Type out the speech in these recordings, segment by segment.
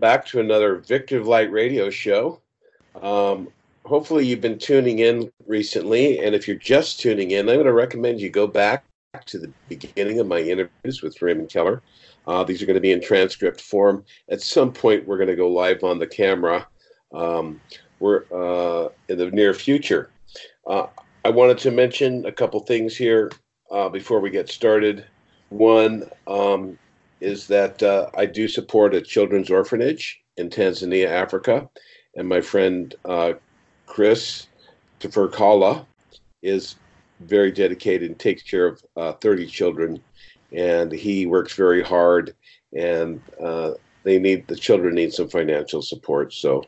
back to another Victor Light radio show. Um, hopefully, you've been tuning in recently, and if you're just tuning in, I'm going to recommend you go back to the beginning of my interviews with Raymond Keller. Uh, these are going to be in transcript form. At some point, we're going to go live on the camera. Um, we're uh, in the near future. Uh, I wanted to mention a couple things here uh, before we get started. One um, is that uh, I do support a children's orphanage in Tanzania, Africa, and my friend uh, Chris Taferkala is very dedicated and takes care of uh, 30 children, and he works very hard, and uh, they need the children need some financial support. So,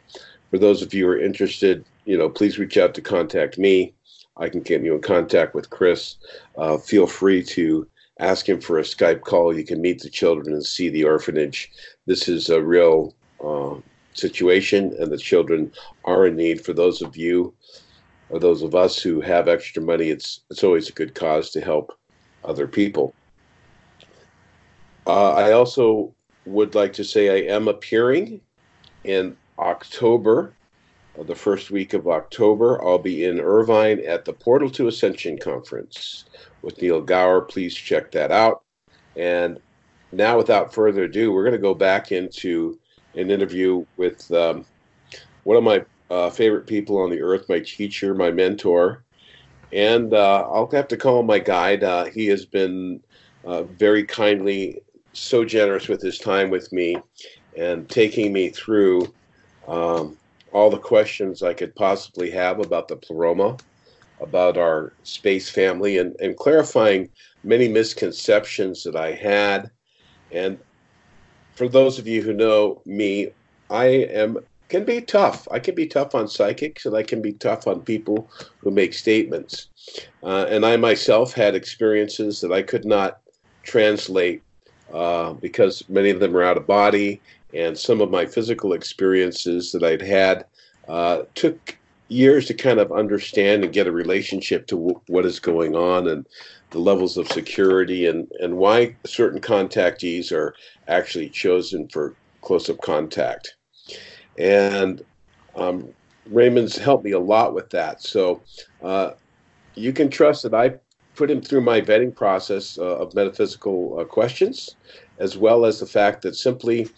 for those of you who are interested, you know, please reach out to contact me. I can get you in contact with Chris. Uh, feel free to ask him for a Skype call. You can meet the children and see the orphanage. This is a real uh, situation, and the children are in need. For those of you or those of us who have extra money, it's it's always a good cause to help other people. Uh, I also would like to say I am appearing in October, the first week of October. I'll be in Irvine at the Portal to Ascension conference with Neil Gaur. Please check that out. And now, without further ado, we're going to go back into an interview with um, one of my uh, favorite people on the earth, my teacher, my mentor. And uh, I'll have to call him my guide. Uh, he has been uh, very kindly, so generous with his time with me and taking me through um, all the questions I could possibly have about the pleroma about our space family and, and clarifying many misconceptions that I had. And for those of you who know me, I am can be tough. I can be tough on psychics, and I can be tough on people who make statements. Uh, and I myself had experiences that I could not translate uh, because many of them are out of body, and some of my physical experiences that I'd had uh, took years to kind of understand and get a relationship to w- what is going on and the levels of security and, and why certain contactees are actually chosen for close up contact. And um, Raymond's helped me a lot with that. So uh, you can trust that I put him through my vetting process uh, of metaphysical uh, questions, as well as the fact that simply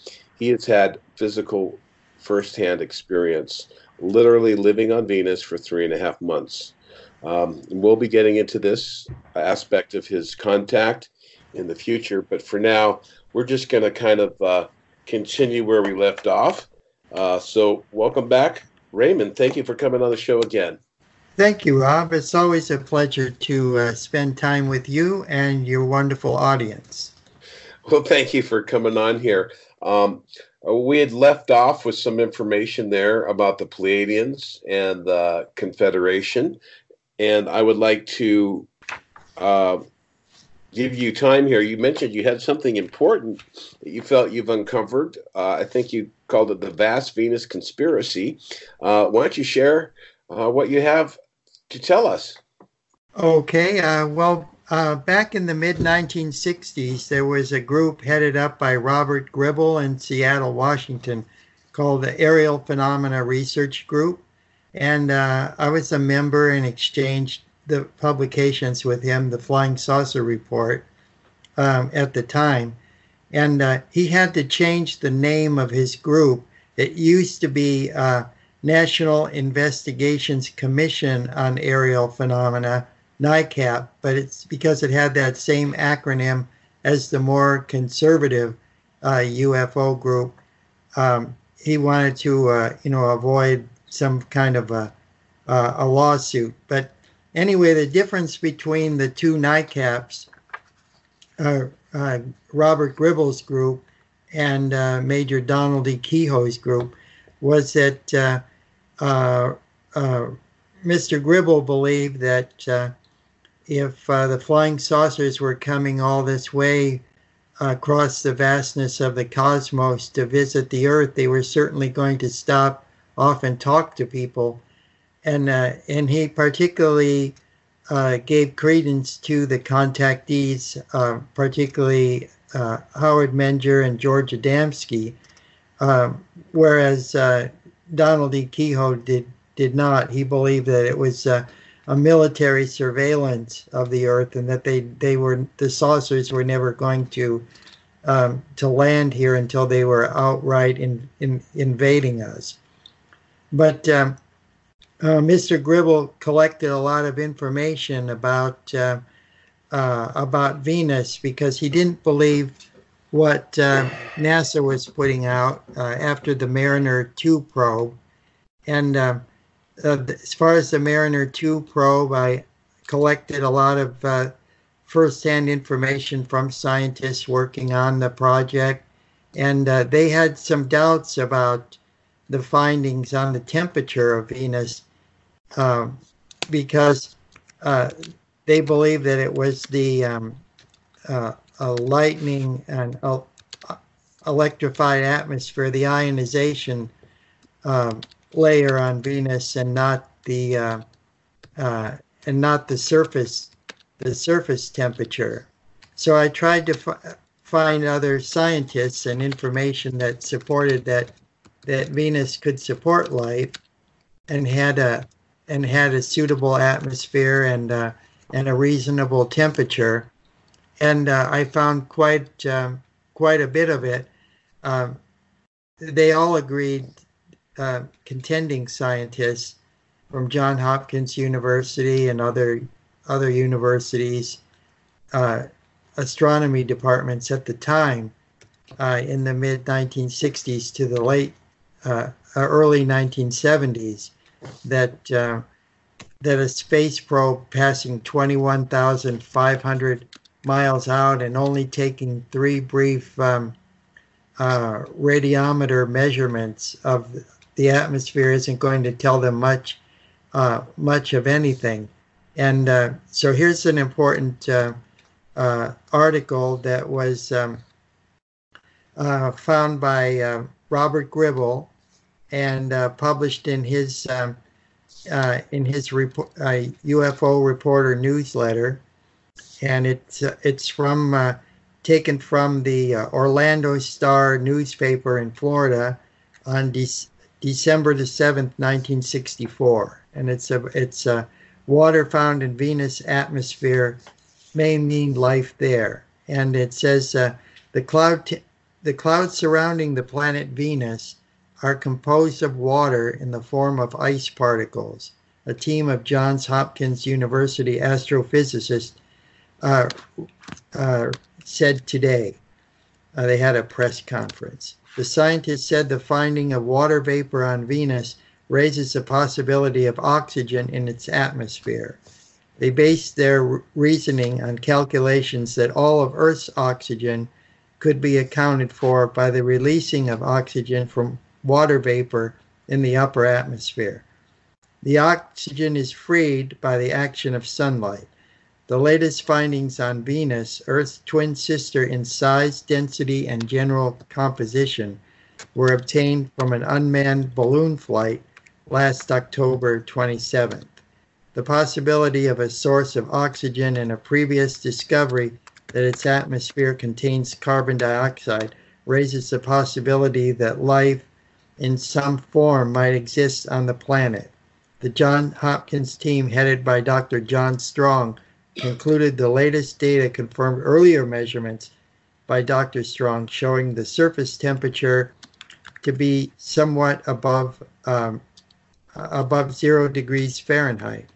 he has had physical firsthand experience literally living on Venus for three and a half months. Um, we'll be getting into this aspect of his contact in the future, but for now, we're just going to kind of uh, continue where we left off. Uh, so, welcome back, Raymond. Thank you for coming on the show again. Thank you, Rob. It's always a pleasure to uh, spend time with you and your wonderful audience. Well, thank you for coming on here. Um, uh, we had left off with some information there about the Pleiadians and the Confederation, and I would like to uh, give you time here. You mentioned you had something important that you felt you've uncovered. Uh, I think you called it the Vast Venus Conspiracy. Uh, why don't you share uh, what you have to tell us? Okay. Uh, well, uh, back in the mid 1960s, there was a group headed up by Robert Gribble in Seattle, Washington, called the Aerial Phenomena Research Group. And uh, I was a member and exchanged the publications with him, the Flying Saucer Report, um, at the time. And uh, he had to change the name of his group. It used to be uh, National Investigations Commission on Aerial Phenomena NICAP, but it's because it had that same acronym as the more conservative uh, UFO group. Um, he wanted to, uh, you know, avoid some kind of a, uh, a lawsuit. But anyway, the difference between the two NICAPs, uh, uh, Robert Gribble's group and uh, Major Donald E. Keyhoe's group, was that Mr. Gribble believed that if uh, the flying saucers were coming all this way uh, across the vastness of the cosmos to visit the Earth, they were certainly going to stop off and talk to people. And, uh, and he particularly uh, gave credence to the contactees, uh, particularly uh, Howard Menger and George Adamski. Um, whereas uh, Donald E. Keyhoe did did not. He believed that it was uh, a military surveillance of the Earth, and that they they were the saucers were never going to um, to land here until they were outright in, in invading us. But um, uh, Mr. Gribble collected a lot of information about uh, uh, about Venus because he didn't believe what uh, NASA was putting out uh, after the Mariner 2 probe. And uh, as far as the Mariner 2 probe, I collected a lot of firsthand information from scientists working on the project, and uh, they had some doubts about the findings on the temperature of Venus um, because uh, they believe that it was the um, uh, lightning and uh, electrified atmosphere, the ionization um, layer on Venus, and not the uh, uh, and not the surface the surface temperature. So I tried to f- find other scientists and information that supported that that Venus could support life and had a and had a suitable atmosphere and uh, and a reasonable temperature. And uh, I found quite um, quite a bit of it. Um, they all agreed, uh, contending scientists from John Hopkins University and other other universities, uh, astronomy departments at the time uh, in the mid 1960s to the late uh, early 1970s that uh, that a space probe passing 21,500 miles out and only taking three brief um, uh, radiometer measurements of the atmosphere isn't going to tell them much uh, much of anything. And uh, so here's an important uh, uh, article that was um, uh, found by Robert Gribble and published in his um, in his UFO Reporter newsletter, and it's it's from taken from the Orlando Star newspaper in Florida on De- December the seventh, 1964, and it's a it's a water found in Venus atmosphere may mean life there. And it says uh, the cloud t- the clouds surrounding the planet Venus are composed of water in the form of ice particles. A team of Johns Hopkins University astrophysicists uh, uh, said today. Uh, they had a press conference. The scientists said the finding of water vapor on Venus raises the possibility of oxygen in its atmosphere. They base their reasoning on calculations that all of Earth's oxygen could be accounted for by the releasing of oxygen from water vapor in the upper atmosphere. The oxygen is freed by the action of sunlight. The latest findings on Venus, Earth's twin sister in size, density, and general composition, were obtained from an unmanned balloon flight last October 27th. The possibility of a source of oxygen in a previous discovery that its atmosphere contains carbon dioxide raises the possibility that life in some form might exist on the planet. The John Hopkins team, headed by Dr. John Strong, concluded the latest data confirmed earlier measurements by Dr. Strong showing the surface temperature to be somewhat above um, above zero degrees Fahrenheit,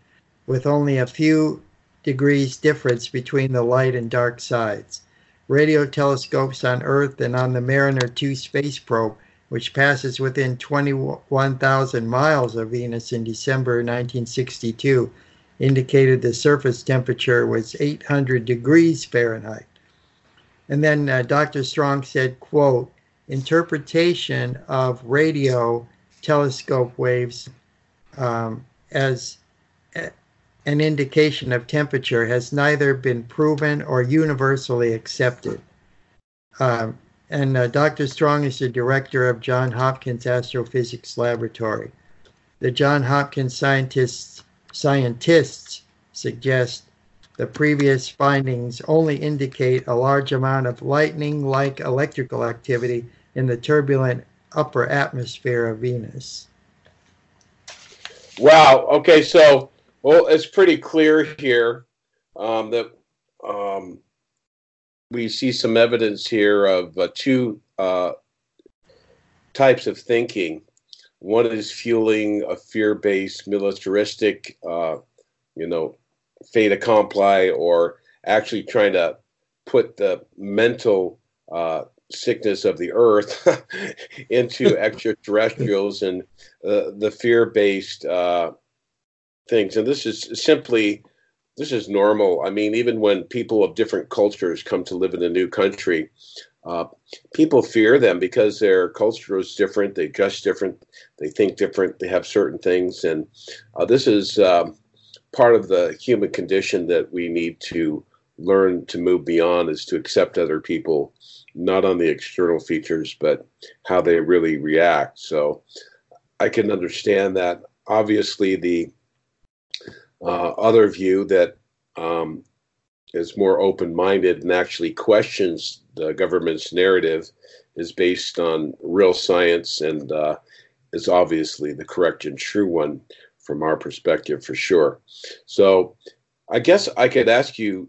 with only a few degrees difference between the light and dark sides. Radio telescopes on Earth and on the Mariner 2 space probe, which passes within 21,000 miles of Venus in December 1962, indicated the surface temperature was 800 degrees Fahrenheit. And then uh, Dr. Strong said, quote, interpretation of radio telescope waves um, as an indication of temperature has neither been proven or universally accepted. Um, and uh, Dr. Strong is the director of John Hopkins Astrophysics Laboratory. The John Hopkins scientists scientists suggest the previous findings only indicate a large amount of lightning-like electrical activity in the turbulent upper atmosphere of Venus. Wow. Okay. So, well, it's pretty clear here um, that um, we see some evidence here of uh, two uh, types of thinking. One is fueling a fear-based militaristic, uh, you know, fait accompli, or actually trying to put the mental uh, sickness of the earth into extraterrestrials and uh, the fear-based uh, things. And this is simply this is normal. I mean, even when people of different cultures come to live in a new country, uh, people fear them because their culture is different. They dress different. They think different. They have certain things, and uh, this is um, part of the human condition that we need to learn to move beyond. Is to accept other people, not on the external features, but how they really react. So, I can understand that. Obviously, the uh, other view that um, is more open minded and actually questions the government's narrative is based on real science and uh, is obviously the correct and true one from our perspective for sure. So I guess I could ask you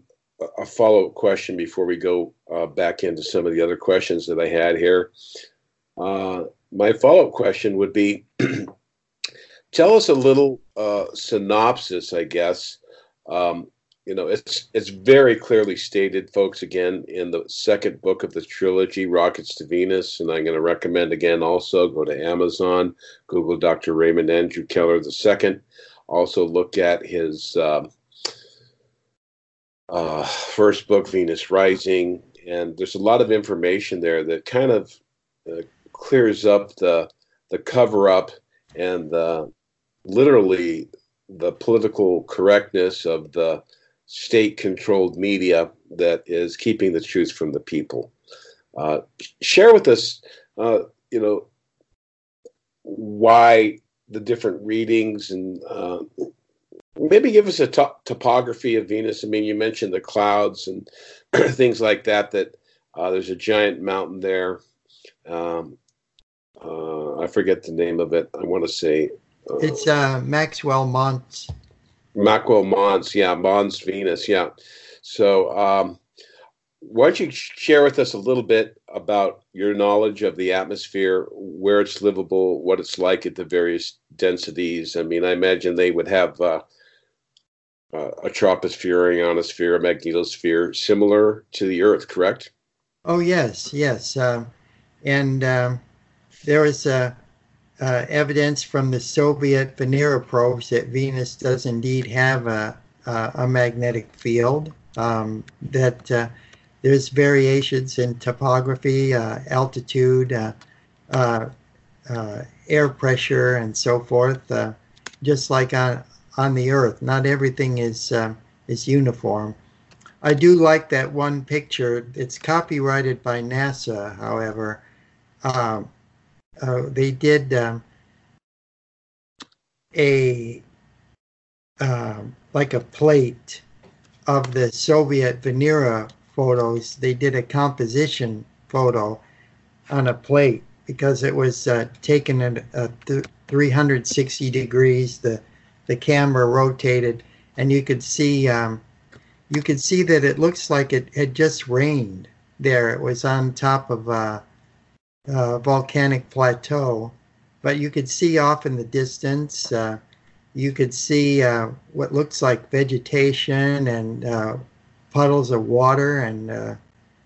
a follow up question before we go uh, back into some of the other questions that I had here. Uh, my follow up question would be tell us a little uh, synopsis, I guess. Um, you know, it's it's very clearly stated, folks. Again, in the second book of the trilogy, "Rockets to Venus," and I'm going to recommend again. Also, go to Amazon, Google Dr. Raymond Andrew Keller II. Also, look at his uh, uh, first book, Venus Rising, and there's a lot of information there that kind of uh, clears up the the cover up and the literally the political correctness of the state controlled media that is keeping the truth from the people. Uh, share with us, uh, you know, why the different readings and uh, maybe give us a to- topography of Venus. I mean, you mentioned the clouds and things like that, that uh, there's a giant mountain there. Um, uh, I forget the name of it. I want to say it's uh, Maxwell Mons. Maxwell Mons, yeah, Mons Venus, yeah. So, um, why don't you share with us a little bit about your knowledge of the atmosphere, where it's livable, what it's like at the various densities? I mean, I imagine they would have uh, uh, a troposphere, ionosphere, a magnetosphere, similar to the Earth, correct? Oh yes, yes, uh, and um, there is a uh, evidence from the Soviet Venera probes that Venus does indeed have a, a, a magnetic field, um, that uh, there's variations in topography, uh, altitude, uh, uh, uh, air pressure, and so forth, just like on, on the Earth. Not everything is, is uniform. I do like that one picture. It's copyrighted by NASA, however. Um, uh, they did um, a uh, like a plate of the Soviet Venera photos. They did a composition photo on a plate because it was uh, taken at uh, 360 degrees. The the camera rotated, and you could see um, you could see that it looks like it had just rained there. It was on top of uh, uh, volcanic plateau, but you could see off in the distance. Uh, you could see uh, what looks like vegetation and uh, puddles of water, and uh,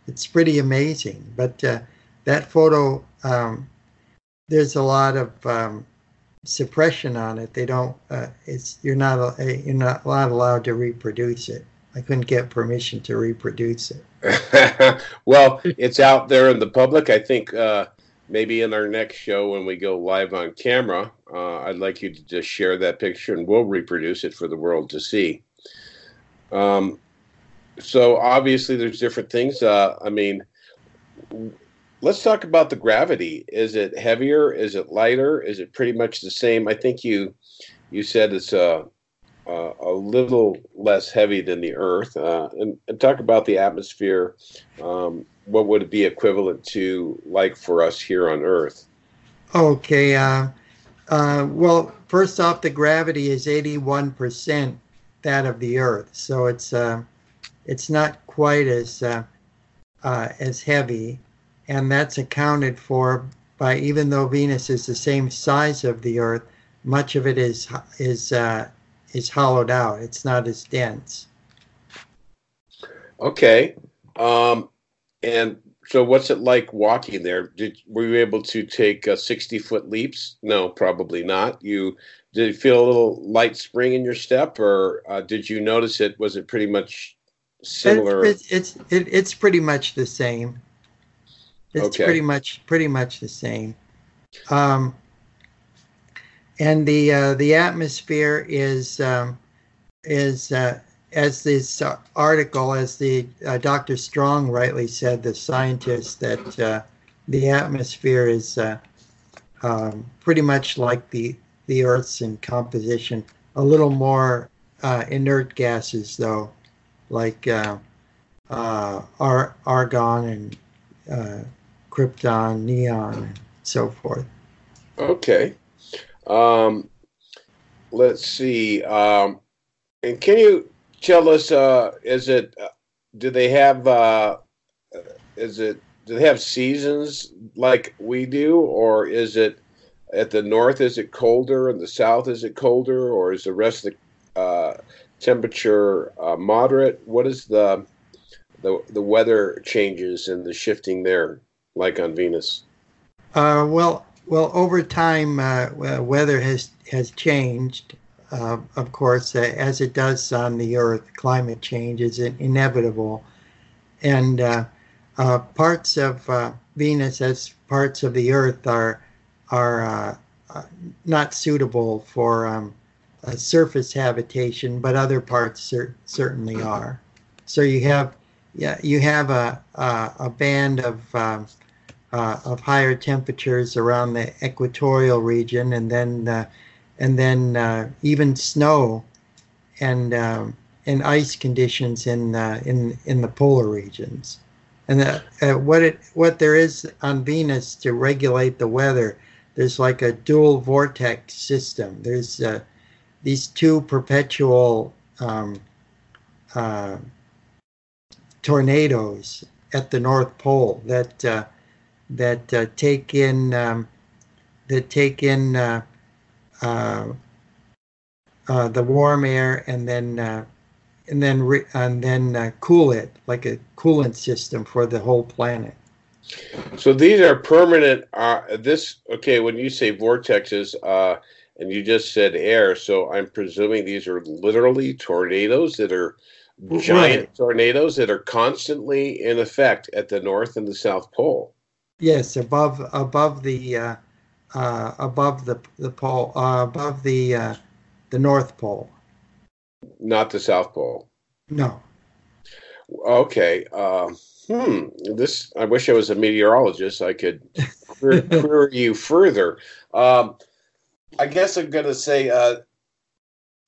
it's pretty amazing. But uh, that photo, um, there's a lot of um, suppression on it. They don't. it's you're not you're not allowed to reproduce it. I couldn't get permission to reproduce it. well, it's out there in the public. I think uh, maybe in our next show when we go live on camera, uh, I'd like you to just share that picture and we'll reproduce it for the world to see. Um, so obviously, there's different things. Uh, I mean, let's talk about the gravity. Is it heavier? Is it lighter? Is it pretty much the same? I think you you said it's a uh, a little less heavy than the Earth, uh, and, and, talk about the atmosphere. Um, what would it be equivalent to like for us here on Earth? Okay. Uh, uh, well, first off, the gravity is 81% that of the Earth, so it's uh, it's not quite as uh, as heavy, and that's accounted for by even though Venus is the same size of the Earth, much of it is is uh, is hollowed out. It's not as dense. Okay, um, and so what's it like walking there? Did were you able to take uh, sixty foot leaps? No, probably not. You did you feel a little light spring in your step, or uh, did you notice it? Was it pretty much similar? It's it's it, it's pretty much the same. It's okay. pretty much pretty much the same. Um, and the uh, the atmosphere is um, is uh, as this article, as the uh, Dr. Strong rightly said, the scientist that uh, the atmosphere is uh, um, pretty much like the the Earth's in composition. A little more uh, inert gases, though, like ar- argon and krypton, neon, and so forth. Okay. Um, let's see. Um, and can you tell us, uh, is it, uh, do they have, uh, is it, do they have seasons like we do, or is it at the north? Is it colder, and the south is it colder, or is the rest of the uh, temperature uh, moderate? What is the the the weather changes and the shifting there like on Venus? Uh, well, well, over time, uh, weather has has changed uh, of course, uh, as it does on the Earth, climate change is inevitable. And uh, uh parts of uh, Venus, as parts of the Earth, are are uh, not suitable for um, surface habitation, but other parts cer- certainly are. So you have yeah, you have a a, a band of um, of higher temperatures around the equatorial region, and then and then uh, even snow and um, and ice conditions in uh, in in the polar regions. And uh, what it what there is on Venus to regulate the weather, there's like a dual vortex system. There's uh, these two perpetual um, uh, tornadoes at the North Pole that uh, that take in um, that take in uh, uh, the warm air and then uh, and then re- and then uh, cool it like a coolant system for the whole planet. So these are permanent. Uh, this okay? When you say vortexes, uh, and you just said air, so I'm presuming these are literally tornadoes that are giant right. tornadoes that are constantly in effect at the north and the south pole. Yes, above above the uh, uh, above the the pole, uh, above the uh, the North Pole. Not the South Pole. No. Okay. Uh, hmm. This. I wish I was a meteorologist. I could query you further. Um, I guess I'm going to say, uh,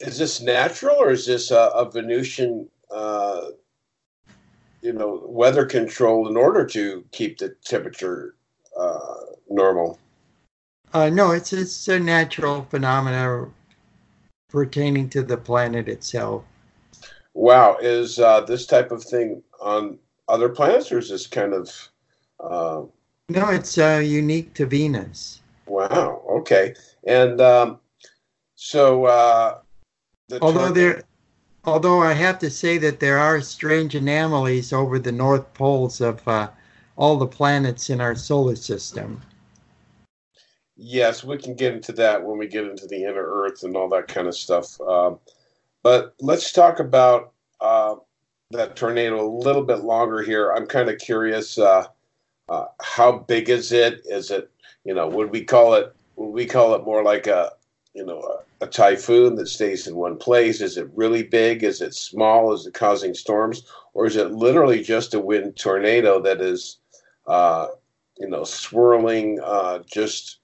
is this natural or is this a, a Venusian? Uh, you know, weather control in order to keep the temperature uh, normal. Uh, no, it's it's a natural phenomena pertaining to the planet itself. Wow, is uh, this type of thing on other planets, or is this kind of? Uh... No, it's uh, unique to Venus. Wow. Okay, and um, so uh, the although there, although I have to say that there are strange anomalies over the north poles of uh, all the planets in our solar system. Yes, we can get into that when we get into the inner Earth and all that kind of stuff. Um, but let's talk about uh, that tornado a little bit longer here. I'm kind of curious. Uh, uh, how big is it? Is it you know would we call it would we call it more like a you know a, a typhoon that stays in one place? Is it really big? Is it small? Is it causing storms, or is it literally just a wind tornado that is uh, you know swirling uh, just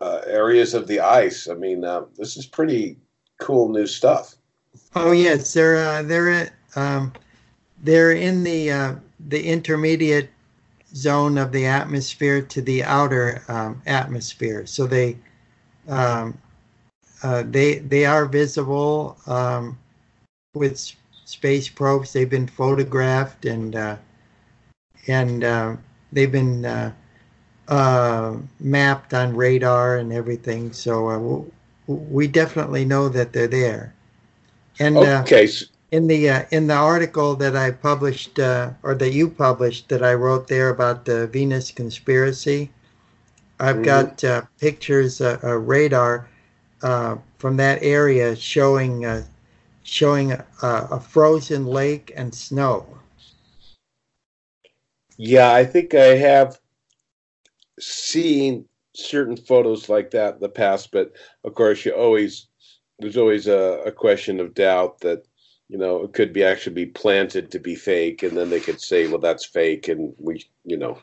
uh, areas of the ice. I mean, uh, this is pretty cool new stuff. Oh yes, they're uh, they're um, they're in the uh, the intermediate zone of the atmosphere to the outer um, atmosphere. So they um, uh, they they are visible um, with space probes. They've been photographed and uh, and uh, they've been uh, uh, mapped on radar and everything. So uh, we definitely know that they're there. And okay. in the in the article that I published or that you published that I wrote there about the Venus conspiracy, I've mm-hmm. got pictures, of radar uh, from that area showing uh, showing a, a, frozen lake and snow. Yeah, I think I have seen certain photos like that in the past, but of course, you always there's always a, a question of doubt that you know it could be actually be planted to be fake, and then they could say, well, that's fake, and we, you know,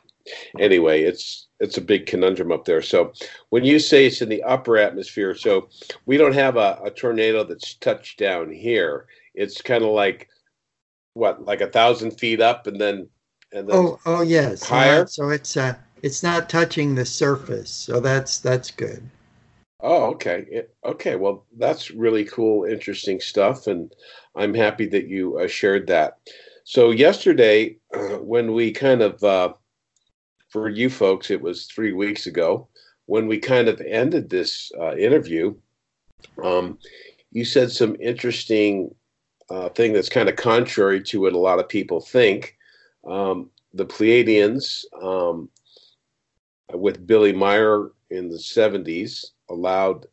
anyway, it's it's a big conundrum up there. So when you say it's in the upper atmosphere, so we don't have a, a tornado that's touched down here. It's kind of like what, like a thousand feet up, and then and then oh oh yes higher. so it's uh it's not touching the surface, so that's that's good. Oh, okay. Okay. Well, that's really cool, interesting stuff, and I'm happy that you uh, shared that. So yesterday, uh, when we kind of uh, for you folks, it was three weeks ago when we kind of ended this uh, interview. Um, you said some interesting uh, thing that's kind of contrary to what a lot of people think. Um, the Pleiadians, um, with Billy Meier in the 70s, allowed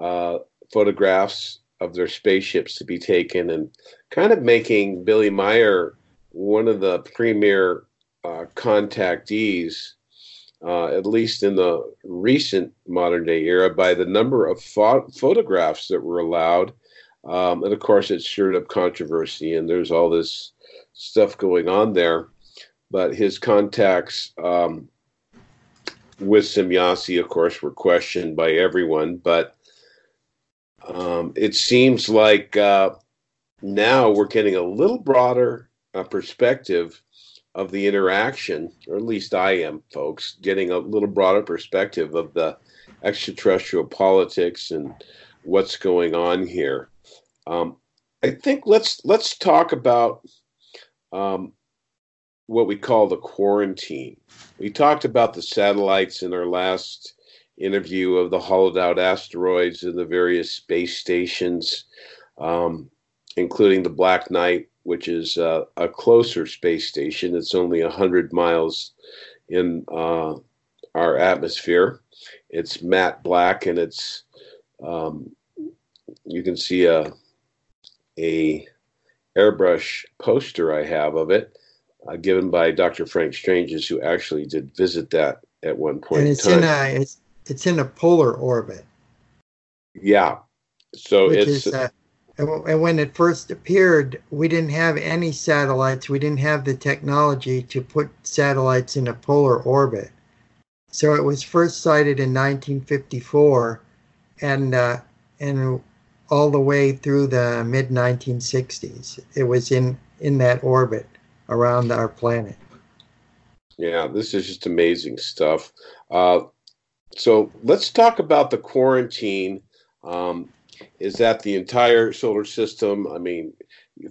uh, photographs of their spaceships to be taken and kind of making Billy Meier one of the premier uh, contactees, uh, at least in the recent modern day era, by the number of photographs that were allowed. Um, and of course, it stirred up controversy, and there's all this stuff going on there. But his contacts um, with Semjase, of course, were questioned by everyone. But um, it seems like uh, now we're getting a little broader uh, perspective of the interaction, or at least I am, folks, getting a little broader perspective of the extraterrestrial politics and what's going on here. Um, I think let's let's talk about um, what we call the quarantine. We talked about the satellites in our last interview of the hollowed out asteroids and the various space stations, um, including the Black Knight which is uh, a closer space station. It's only 100 miles in uh, our atmosphere. It's matte black and it's, um, you can see a, a airbrush poster I have of it, uh, given by Dr. Frank Stranges, who actually did visit that at one point. And it's in, in a it's it's in a polar orbit. Yeah, so Which it's is, uh, and when it first appeared, we didn't have any satellites. We didn't have the technology to put satellites in a polar orbit. So it was first sighted in 1954, and uh, and all the way through the mid 1960s, it was in in that orbit around our planet. Yeah, this is just amazing stuff. Uh, so let's talk about the quarantine. Um, is that the entire solar system? I mean,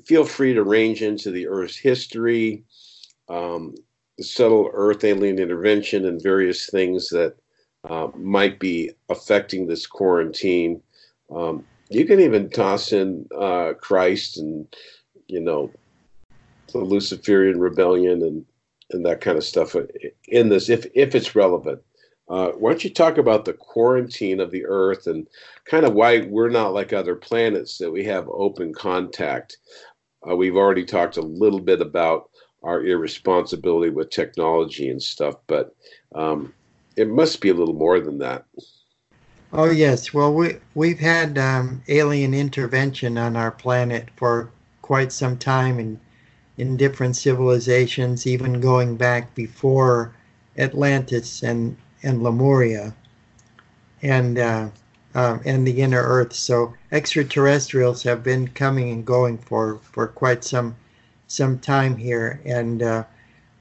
feel free to range into the Earth's history, um, the subtle Earth alien intervention, and various things that uh, might be affecting this quarantine. Um, you can even toss in uh, Christ and, you know, the Luciferian rebellion and, and that kind of stuff in this if, if it's relevant. Uh, why don't you talk about the quarantine of the Earth and kind of why we're not like other planets that we have open contact? Uh, we've already talked a little bit about our irresponsibility with technology and stuff, but um, it must be a little more than that. Oh yes, well we we've had um, alien intervention on our planet for quite some time in in different civilizations, even going back before Atlantis and and Lemuria, and uh, uh, and the inner Earth. So extraterrestrials have been coming and going for for quite some some time here, and uh,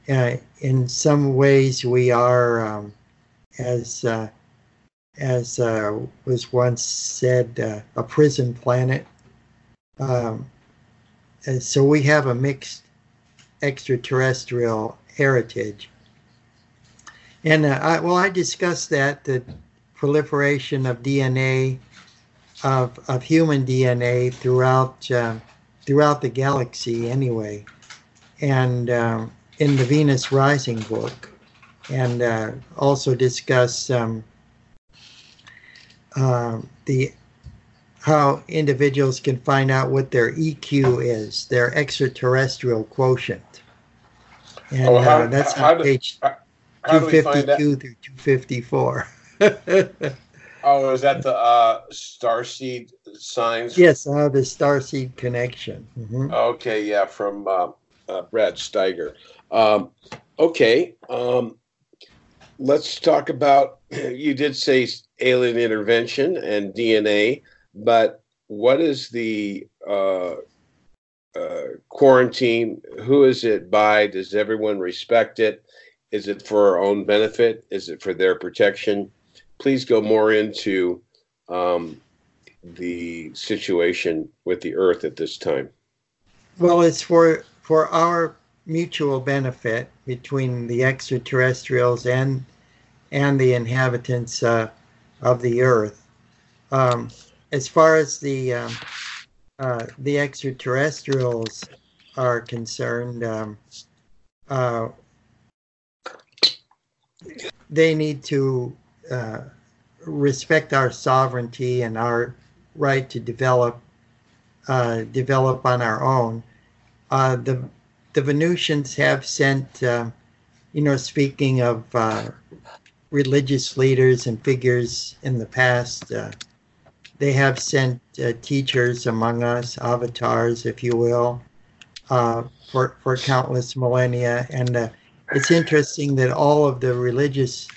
uh in some ways, we are, um, as uh, as uh, was once said, uh, a prison planet. Um, so we have a mixed extraterrestrial heritage. And uh, I, well, I discussed that the proliferation of DNA, of, of human DNA throughout uh, throughout the galaxy, anyway, and um, in the Venus Rising book, and uh, also discuss um, uh, the how individuals can find out what their EQ is, their extraterrestrial quotient. And oh, how, uh, that's how, on page how, 252 through 254. oh, is that the uh, starseed signs? Yes, uh, the starseed connection. Mm-hmm. Okay, yeah, from uh, uh, Brad Steiger. Um, okay, um, let's talk about. You did say alien intervention and DNA, but what is the uh, uh, quarantine? Who is it by? Does everyone respect it? Is it for our own benefit? Is it for their protection? Please go more into um, the situation with the Earth at this time. Well, it's for for our mutual benefit between the extraterrestrials and and the inhabitants uh, of the Earth. Um, as far as the um, uh, the extraterrestrials are concerned, um, uh, they need to uh, respect our sovereignty and our right to develop uh, develop on our own. Uh, the the Venusians have sent, uh, you know, speaking of uh, religious leaders and figures in the past, uh, they have sent teachers among us, avatars, if you will, for for countless millennia, and it's interesting that all of the religious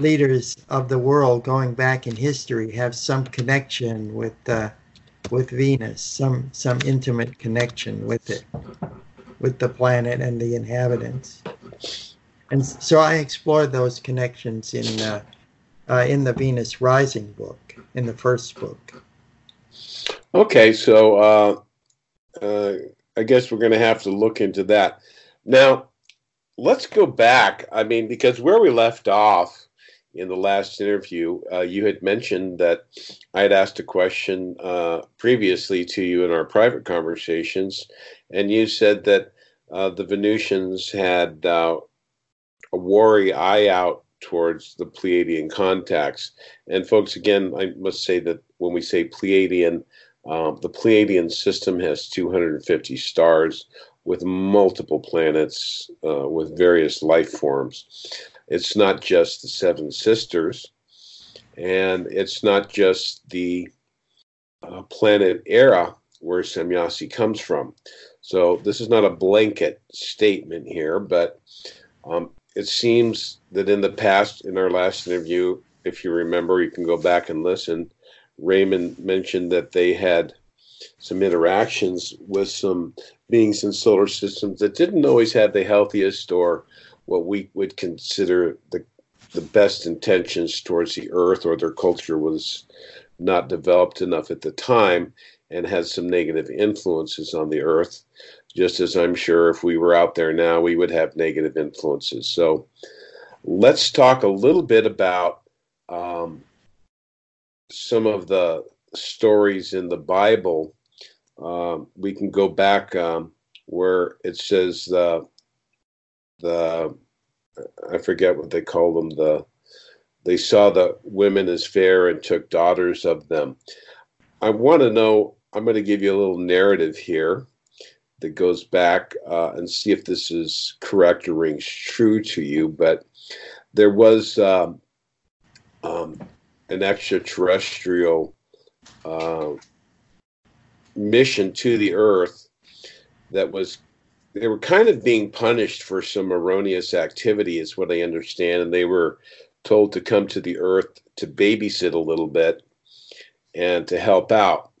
leaders of the world going back in history have some connection with uh, with Venus, some some intimate connection with it, with the planet and the inhabitants. And so I explored those connections in uh, uh, in the Venus Rising book, in the first book. Okay, so uh, uh, I guess we're going to have to look into that. Now, let's go back. I mean, because where we left off in the last interview, uh, you had mentioned that I had asked a question uh, previously to you in our private conversations, and you said that uh, the Venusians had uh, a wary eye out towards the Pleiadian contacts. And folks, again, I must say that when we say Pleiadian, um, the Pleiadian system has 250 stars with multiple planets uh, with various life forms. It's not just the Seven Sisters, and it's not just the uh, planet Erra where Semjase comes from. So this is not a blanket statement here, but um, it seems that in the past, in our last interview, if you remember, you can go back and listen. Raymond mentioned that they had some interactions with some beings in solar systems that didn't always have the healthiest or what we would consider the the best intentions towards the earth or their culture was not developed enough at the time and had some negative influences on the earth just as I'm sure if we were out there now, we would have negative influences. So let's talk a little bit about um, some of the stories in the Bible. Um, we can go back um, where it says the the I forget what they call them the they saw the women as fair and took daughters of them. I want to know. I'm going to give you a little narrative here that goes back uh, and see if this is correct or rings true to you. But there was um, um, an extraterrestrial uh, mission to the Earth that was they were kind of being punished for some erroneous activity, is what I understand, and they were told to come to the Earth to babysit a little bit and to help out.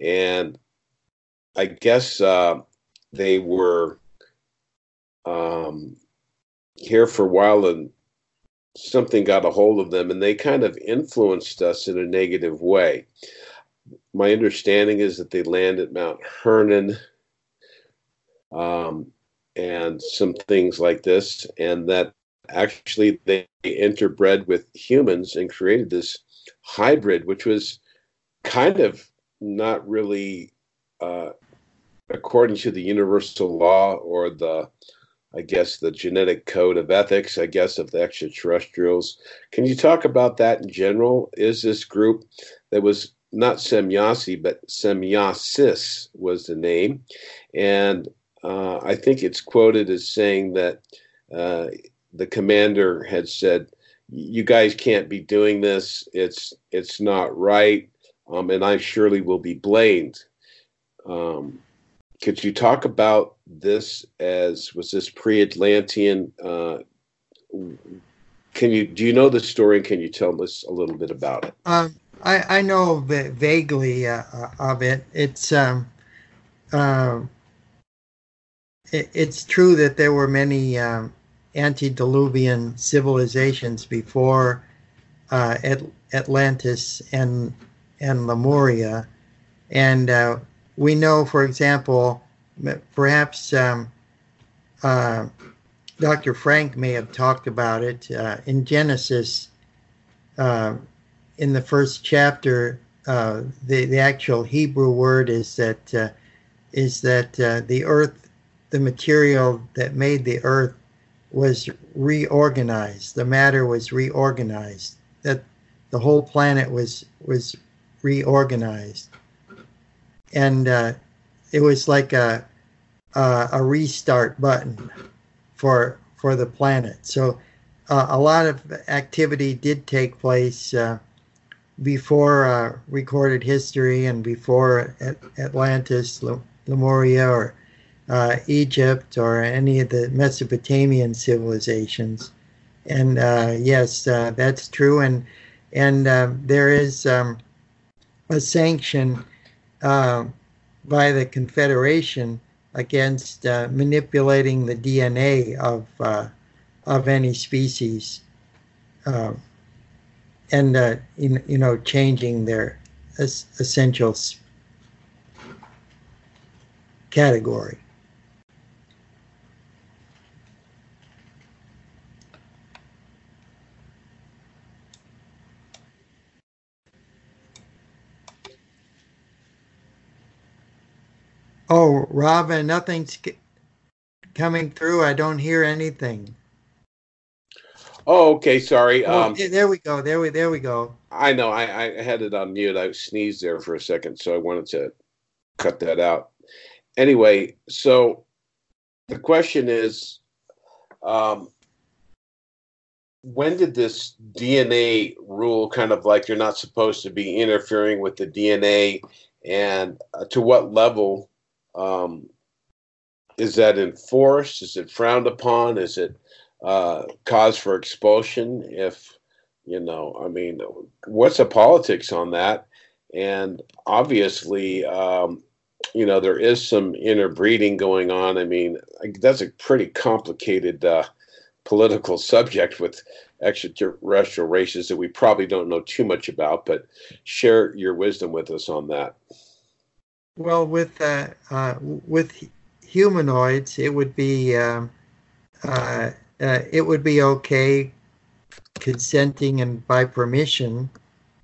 And I guess uh, they were um, here for a while and something got a hold of them and they kind of influenced us in a negative way. My understanding is that they land at Mount Hermon um, and some things like this, and that actually they interbred with humans and created this hybrid, which was kind of not really uh, according to the universal law or the I guess, the genetic code of ethics, I guess, of the extraterrestrials. Can you talk about that in general? Is this group that was not Semyasi, but Semyasis was the name. And uh, I think it's quoted as saying that uh, the commander had said, "You guys can't be doing this. It's it's not right, um, and I surely will be blamed." Um, could you talk about this as was this pre-Atlantean? Uh, can you do you know the story? and Can you tell us a little bit about it? Um, I I know vaguely uh, uh, of it. It's um, uh, it, it's true that there were many um, antediluvian civilizations before uh, At- Atlantis and and Lemuria, and uh, we know, for example, perhaps um, uh, Dr. Frank may have talked about it uh, in Genesis. In the first chapter, uh, the the actual Hebrew word is that uh, is that uh, the earth, the material that made the earth, was reorganized. The matter was reorganized. That the whole planet was was reorganized and uh, it was like a, a, a restart button for for the planet. So uh, a lot of activity did take place uh, before uh, recorded history and before Atlantis, Lemuria, or uh, Egypt, or any of the Mesopotamian civilizations. And uh, yes, that's true. And and there is um, a sanction uh, by the Confederation against uh, manipulating the DNA of uh, of any species, uh, and uh, you, you know changing their essential category. Oh, Robin, nothing's coming through. I don't hear anything. Oh, okay. Sorry. Oh, um, there we go. There we there we go. I know. I, I had it on mute. I sneezed there for a second, so I wanted to cut that out. Anyway, so the question is, um, when did this DNA rule kind of like you're not supposed to be interfering with the DNA, and uh, to what level um, is that enforced? Is it frowned upon? Is it uh, cause for expulsion? If you know, I mean, what's the politics on that? And obviously, um, you know, there is some interbreeding going on. I mean, that's a pretty complicated uh, political subject with extraterrestrial races that we probably don't know too much about. But share your wisdom with us on that. Well, with uh, uh, with humanoids, it would be um, uh, uh, it would be okay consenting and by permission,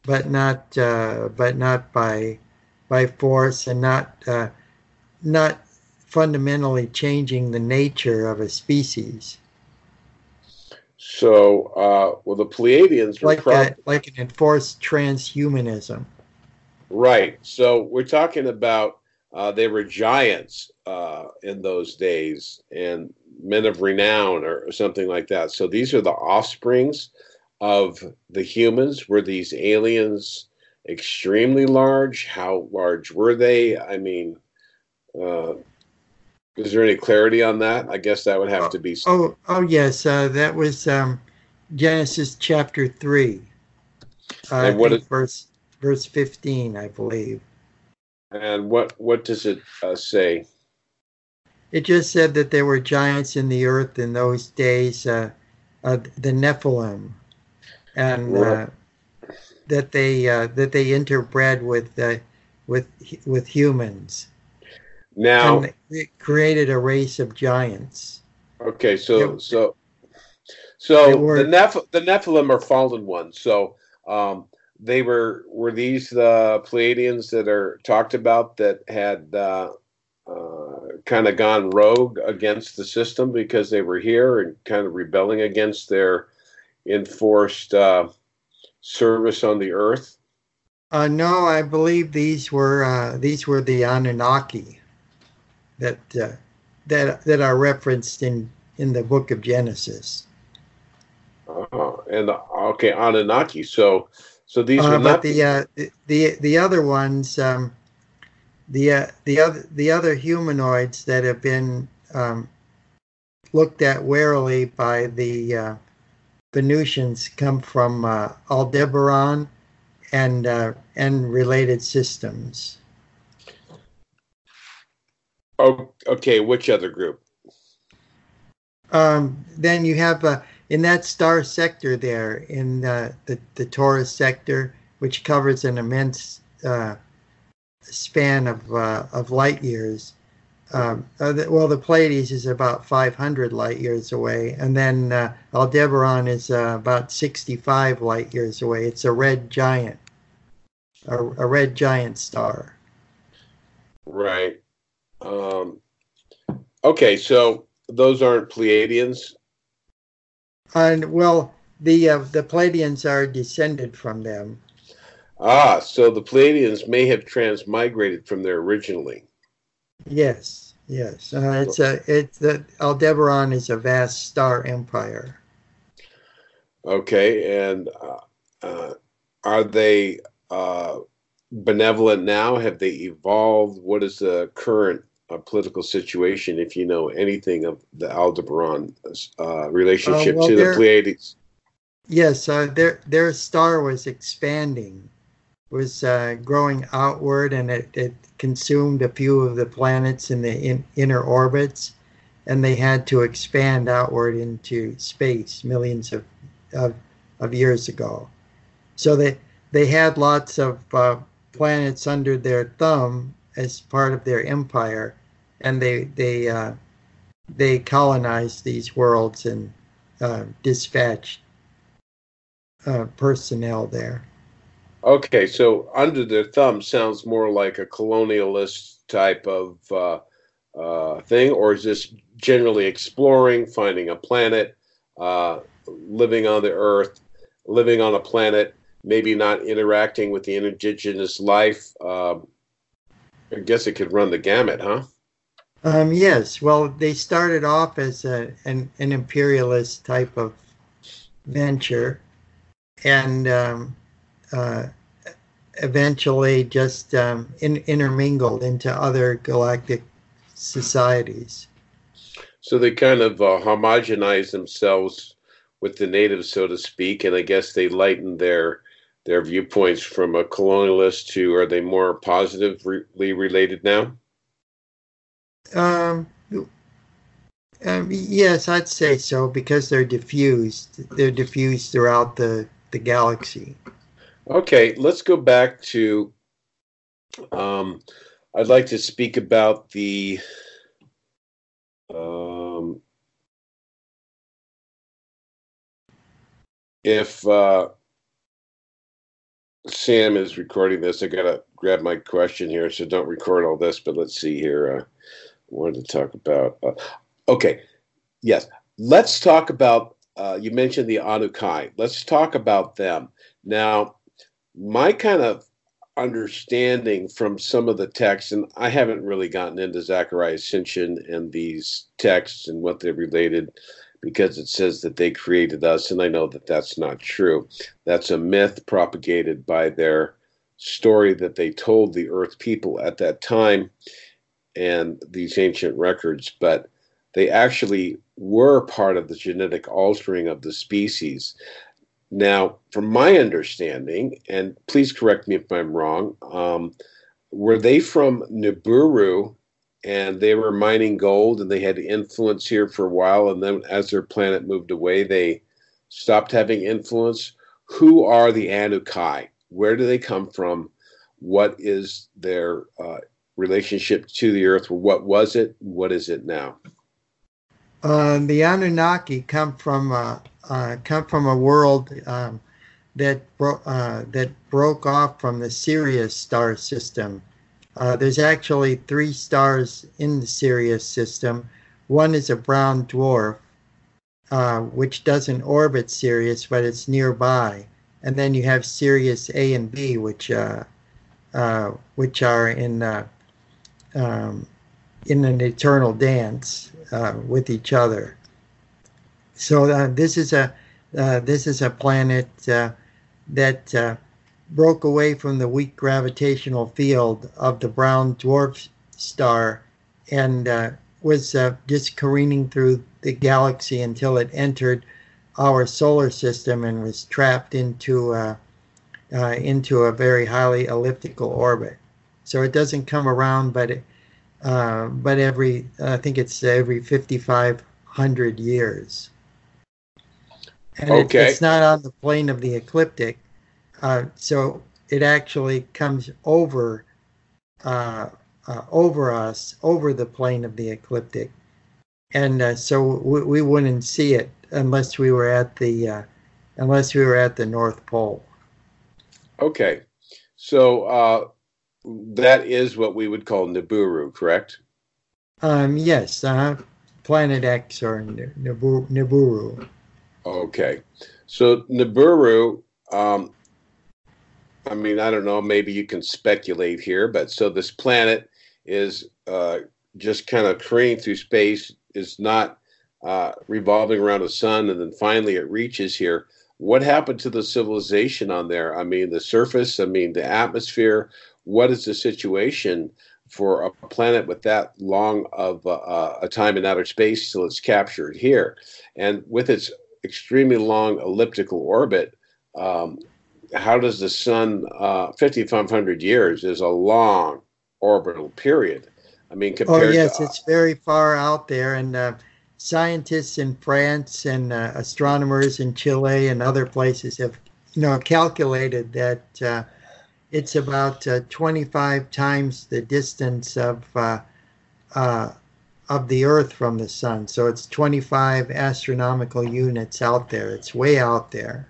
but not uh, but not by by force and not uh, not fundamentally changing the nature of a species. So, uh, well, the Pleiadians were like like an enforced transhumanism. Right. So we're talking about uh, they were giants uh, in those days and men of renown or, something like that. So these are the offsprings of the humans. Were these aliens extremely large? How large were they? I mean, uh, is there any clarity on that? I guess that would have to be. Oh, oh yes, uh, that was um, Genesis chapter three. Uh, is, verse verse 15, I believe. And what what does it uh, say? It just said that there were giants in the earth in those days, uh, uh, the Nephilim, and uh, that they uh, that they interbred with uh, with with humans. Now and it created a race of giants. Okay, so so so were, the Neph- the Nephilim are fallen ones. So um, they were were these the Pleiadians that are talked about that had uh, uh, kind of gone rogue against the system because they were here and kind of rebelling against their enforced uh, service on the earth? Uh, no, I believe these were uh, these were the Anunnaki that uh, that that are referenced in in the Book of Genesis. Oh, and okay, Anunnaki. So, so these uh, are not the, uh, the the other ones. Um, the uh, the other the other humanoids that have been um, looked at warily by the uh, Venusians come from uh, Aldebaran and uh, and related systems. Oh, okay. Which other group? Um, then you have uh, in that star sector there in uh, the the Taurus sector, which covers an immense uh, span of uh, of light years. Um, uh, the, well, the Pleiades is about 500 light years away, and then uh, Aldebaran is uh, about 65 light years away. It's a red giant, a, a red giant star. Right. Um, okay, so those aren't Pleiadians. And well, the uh, the Pleiadians are descended from them. Ah, so the Pleiadians may have transmigrated from there originally. Yes, yes. Uh, it's a it's the Aldebaran is a vast star empire. Okay, and uh, uh, are they uh, benevolent now? Have they evolved? What is the current uh, political situation? If you know anything of the Aldebaran uh, relationship well, to the Pleiades. Yes, their their star was expanding was uh, growing outward and it, it, consumed a few of the planets in the in, inner orbits. And they had to expand outward into space millions of, of, of years ago. So they, they had lots of uh, planets under their thumb as part of their empire. And they, they, uh, they colonized these worlds and uh, dispatched uh, personnel there Okay, so under their thumb sounds more like a colonialist type of uh, uh, thing, or is this generally exploring, finding a planet, uh, living on the Earth, living on a planet, maybe not interacting with the indigenous life? Um, I guess it could run the gamut, huh? Um, yes. Well, they started off as a, an, an imperialist type of venture, and um, uh, eventually just um, in, intermingled into other galactic societies. So they kind of uh, homogenize themselves with the natives, so to speak, and I guess they lighten their their viewpoints from a colonialist to are they more positively related now? Um, um, yes, I'd say so because they're diffused. They're diffused throughout the the galaxy. Okay, let's go back to. Um, I'd like to speak about the. Um, if uh, Sam is recording this, I gotta grab my question here, so don't record all this. But let's see here. Uh, I wanted to talk about. Uh, okay, yes, let's talk about. Uh, you mentioned the Anukai. Let's talk about them now my kind of understanding from some of the texts, and I haven't really gotten into Zecharia Sitchin and these texts and what they're related because it says that they created us, and I know that that's not true. That's a myth propagated by their story that they told the earth people at that time and these ancient records, but they actually were part of the genetic altering of the species. Now, from my understanding, and please correct me if I'm wrong, um, were they from Nibiru and they were mining gold and they had influence here for a while. And then as their planet moved away, they stopped having influence. Who are the Anukai? Where do they come from? What is their uh, relationship to the Earth? What was it? What is it now? Uh, the Anunnaki come from uh, uh, come from a world um, that bro- uh, that broke off from the Sirius star system. Uh, there's actually three stars in the Sirius system. One is a brown dwarf, uh, which doesn't orbit Sirius, but it's nearby. And then you have Sirius A and B, which uh, uh, which are in um, in an eternal dance with each other. So this is a this is a planet that uh, broke away from the weak gravitational field of the brown dwarf star and uh, was uh, just careening through the galaxy until it entered our solar system and was trapped into uh, uh, into a very highly elliptical orbit. So it doesn't come around, but it, uh, but every I think it's every 5,500 years. And okay. it, it's not on the plane of the ecliptic. Uh, so it actually comes over uh, uh, over us, over the plane of the ecliptic. And uh, so we, we, wouldn't see it unless we were at the uh, unless we were at the North Pole. Okay. So uh, that is what we would call Nibiru, correct? Um, yes, uh, Planet X or Nibiru. Okay, so Nibiru, um, I mean, I don't know, maybe you can speculate here, but so this planet is uh, just kind of careening through space, is not uh, revolving around the sun, and then finally it reaches here. What happened to the civilization on there? I mean, the surface, I mean, the atmosphere. What is the situation? for a planet with that long of uh, a time in outer space till it's captured here. And with its extremely long elliptical orbit, um, how does the sun, uh, 5,500 years is a long orbital period. I mean, oh, compared Oh, yes, to, it's very far out there. And uh, scientists in France and uh, astronomers in Chile and other places have, you know, calculated that uh, it's about uh, 25 times the distance of uh, uh, of the Earth from the sun. So it's 25 astronomical units out there. It's way out there.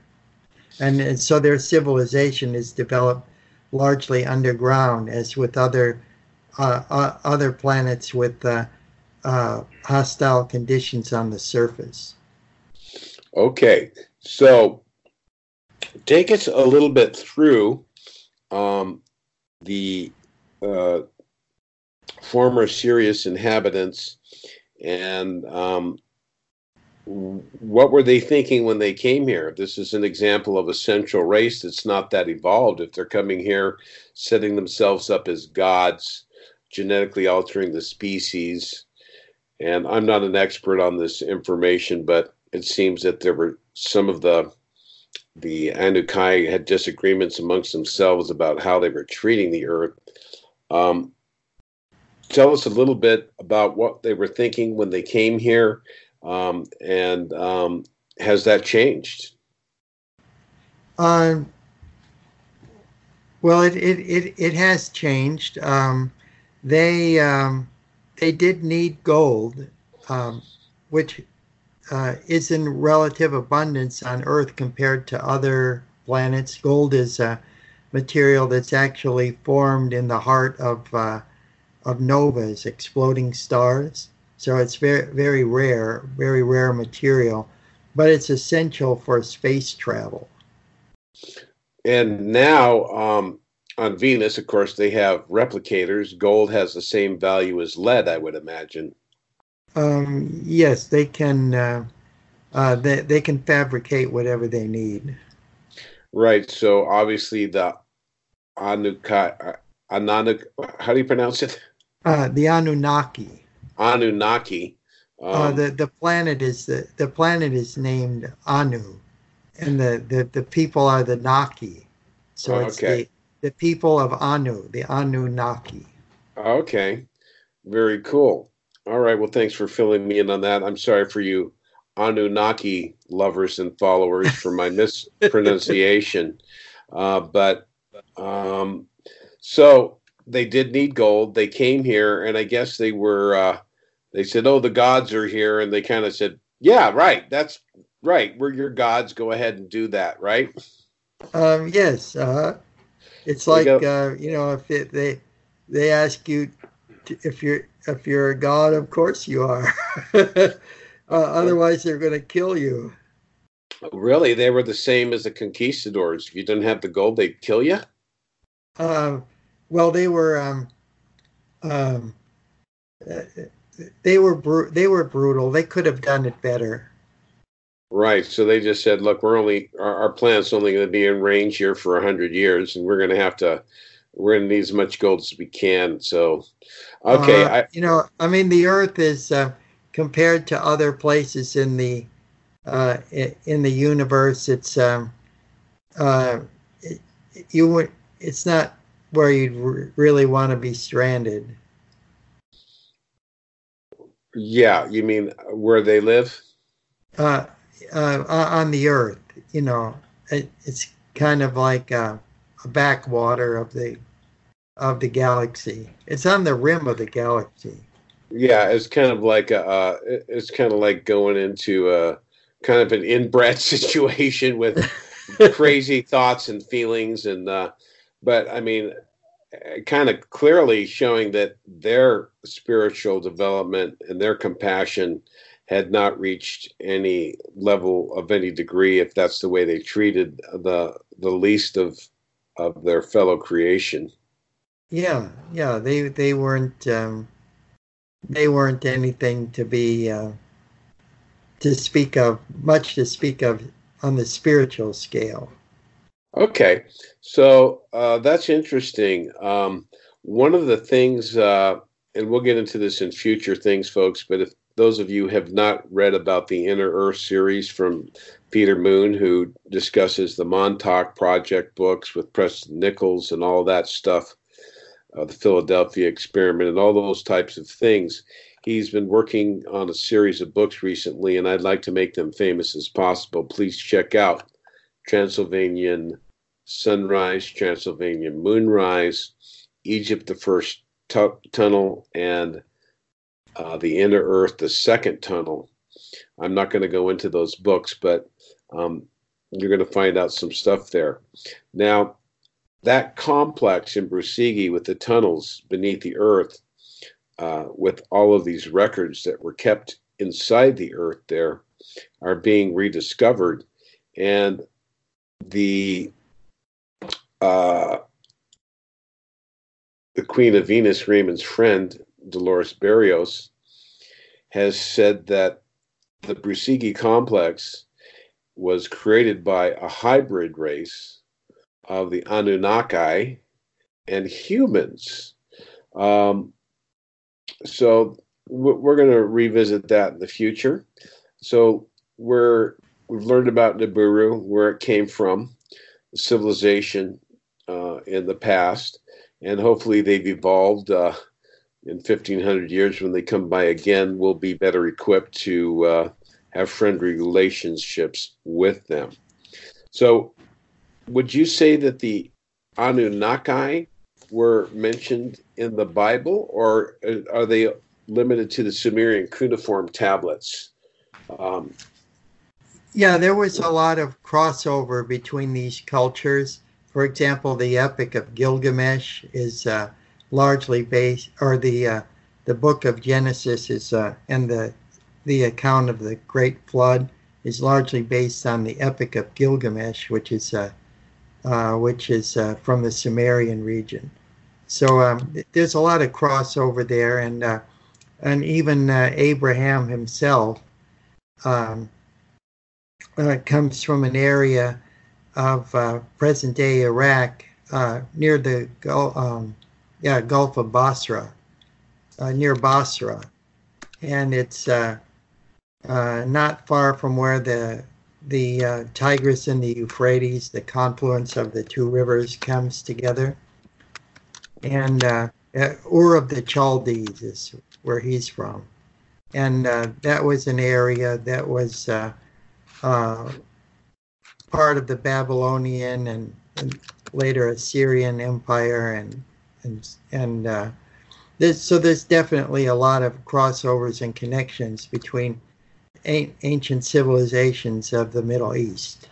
And, and so their civilization is developed largely underground, as with other uh, uh, other planets with uh, uh hostile conditions on the surface. Okay, so take us a little bit through um, the uh, former Sirius inhabitants and um, what were they thinking when they came here? This is an example of a central race that's not that evolved. If they're coming here, setting themselves up as gods, genetically altering the species, and I'm not an expert on this information, but it seems that there were some of the the Anukai had disagreements amongst themselves about how they were treating the Earth. Um, tell us a little bit about what they were thinking when they came here um, and um, has that changed? Um, well, it, it, it, it has changed. Um, they um, they did need gold, um, which uh, is in relative abundance on Earth compared to other planets. Gold is a material that's actually formed in the heart of uh, of novas, exploding stars. So it's very, very rare, very rare material, but it's essential for space travel. And now um, on Venus, of course, they have replicators. Gold has the same value as lead, I would imagine. Um, yes, they can. Uh, uh, they they can fabricate whatever they need. Right. So obviously the Anuka, uh, Ananuk, how do you pronounce it? Uh, the Anunnaki. Anunnaki. Uh, um, uh, the the planet is the the planet is named Anu, and the the, the people are the Naki. So it's okay. the the people of Anu, the Anunnaki. Okay, Very cool. All right. Well, thanks for filling me in on that. I'm sorry for you Anunnaki lovers and followers for my mispronunciation. Uh, but um, so they did need gold. They came here, and I guess they were. Uh, they said, "Oh, the gods are here," and they kind of said, "Yeah, right. That's right. We're your gods. Go ahead and do that." Right? Um, yes. Uh, it's like uh, you know, if it, they they ask you to, if you're if you're a god, of course you are. uh, otherwise, they're going to kill you. Really, they were the same as the conquistadors. If you didn't have the gold, they'd kill you. Um, well, they were um, um, they were bru- they were brutal. They could have done it better. Right. So they just said, "Look, we're only our, our plant's only going to be in range here for a hundred years, and we're going to have to we're going to need as much gold as we can." So, okay, uh, I, you know, I mean, the Earth is uh, compared to other places in the uh, in the universe. It's um, uh, it, you would it's not where you'd r- really want to be stranded. Yeah, you mean where they live? Uh, uh, on the Earth, you know, it, it's kind of like a, a backwater of the of the galaxy. It's on the rim of the galaxy. Yeah, it's kind of like a, uh, it's kind of like going into a kind of an inbred situation with crazy thoughts and feelings and uh, but I mean kind of clearly showing that their spiritual development and their compassion had not reached any level of any degree if that's the way they treated the the least of of their fellow creation. Yeah yeah they they weren't um they weren't anything to be uh to speak of much to speak of on the spiritual scale Okay, so uh, that's interesting. Um, one of the things, uh, and we'll get into this in future things, folks, but if those of you have not read about the Inner Earth series from Peter Moon, who discusses the Montauk Project books with Preston Nichols and all that stuff, uh, the Philadelphia experiment, and all those types of things, he's been working on a series of books recently, and I'd like to make them famous as possible. Please check out Transylvanian Sunrise, Transylvanian Moonrise, Egypt, the first tu- tunnel, and uh, the Inner Earth, the second tunnel. I'm not going to go into those books, but um, you're going to find out some stuff there. Now, that complex in Bucegi with the tunnels beneath the earth, uh, with all of these records that were kept inside the earth there, are being rediscovered. And the uh, the Queen of Venus, Raymond's friend, Dolores Barrios, has said that the Bucegi complex was created by a hybrid race of the Anunnaki and humans. Um, so we're going to revisit that in the future. So we're we've learned about Nibiru, where it came from, civilization uh, in the past, and hopefully they've evolved. Uh, in 1500 years, when they come by again, we'll be better equipped to uh, have friendly relationships with them. So, would you say that the Anunnaki were mentioned in the Bible, or uh, are they limited to the Sumerian cuneiform tablets? Um, yeah, there was a lot of crossover between these cultures. For example, the Epic of Gilgamesh is uh, largely based, or the uh, the Book of Genesis is, uh, and the the account of the Great Flood is largely based on the Epic of Gilgamesh, which is uh, uh, which is uh, from the Sumerian region. So um, there's a lot of crossover there, and and even Abraham himself. Um, uh, comes from an area of uh, present day Iraq uh, near the um, yeah, Gulf of Basra, uh, near Basra. And it's uh, not far from where the the Tigris and the Euphrates, the confluence of the two rivers, comes together. And Ur of the Chaldees is where he's from, and uh, that was an area that was uh, uh, part of the Babylonian and, and, later Assyrian Empire, and and and uh, so there's definitely a lot of crossovers and connections between a- ancient civilizations of the Middle East.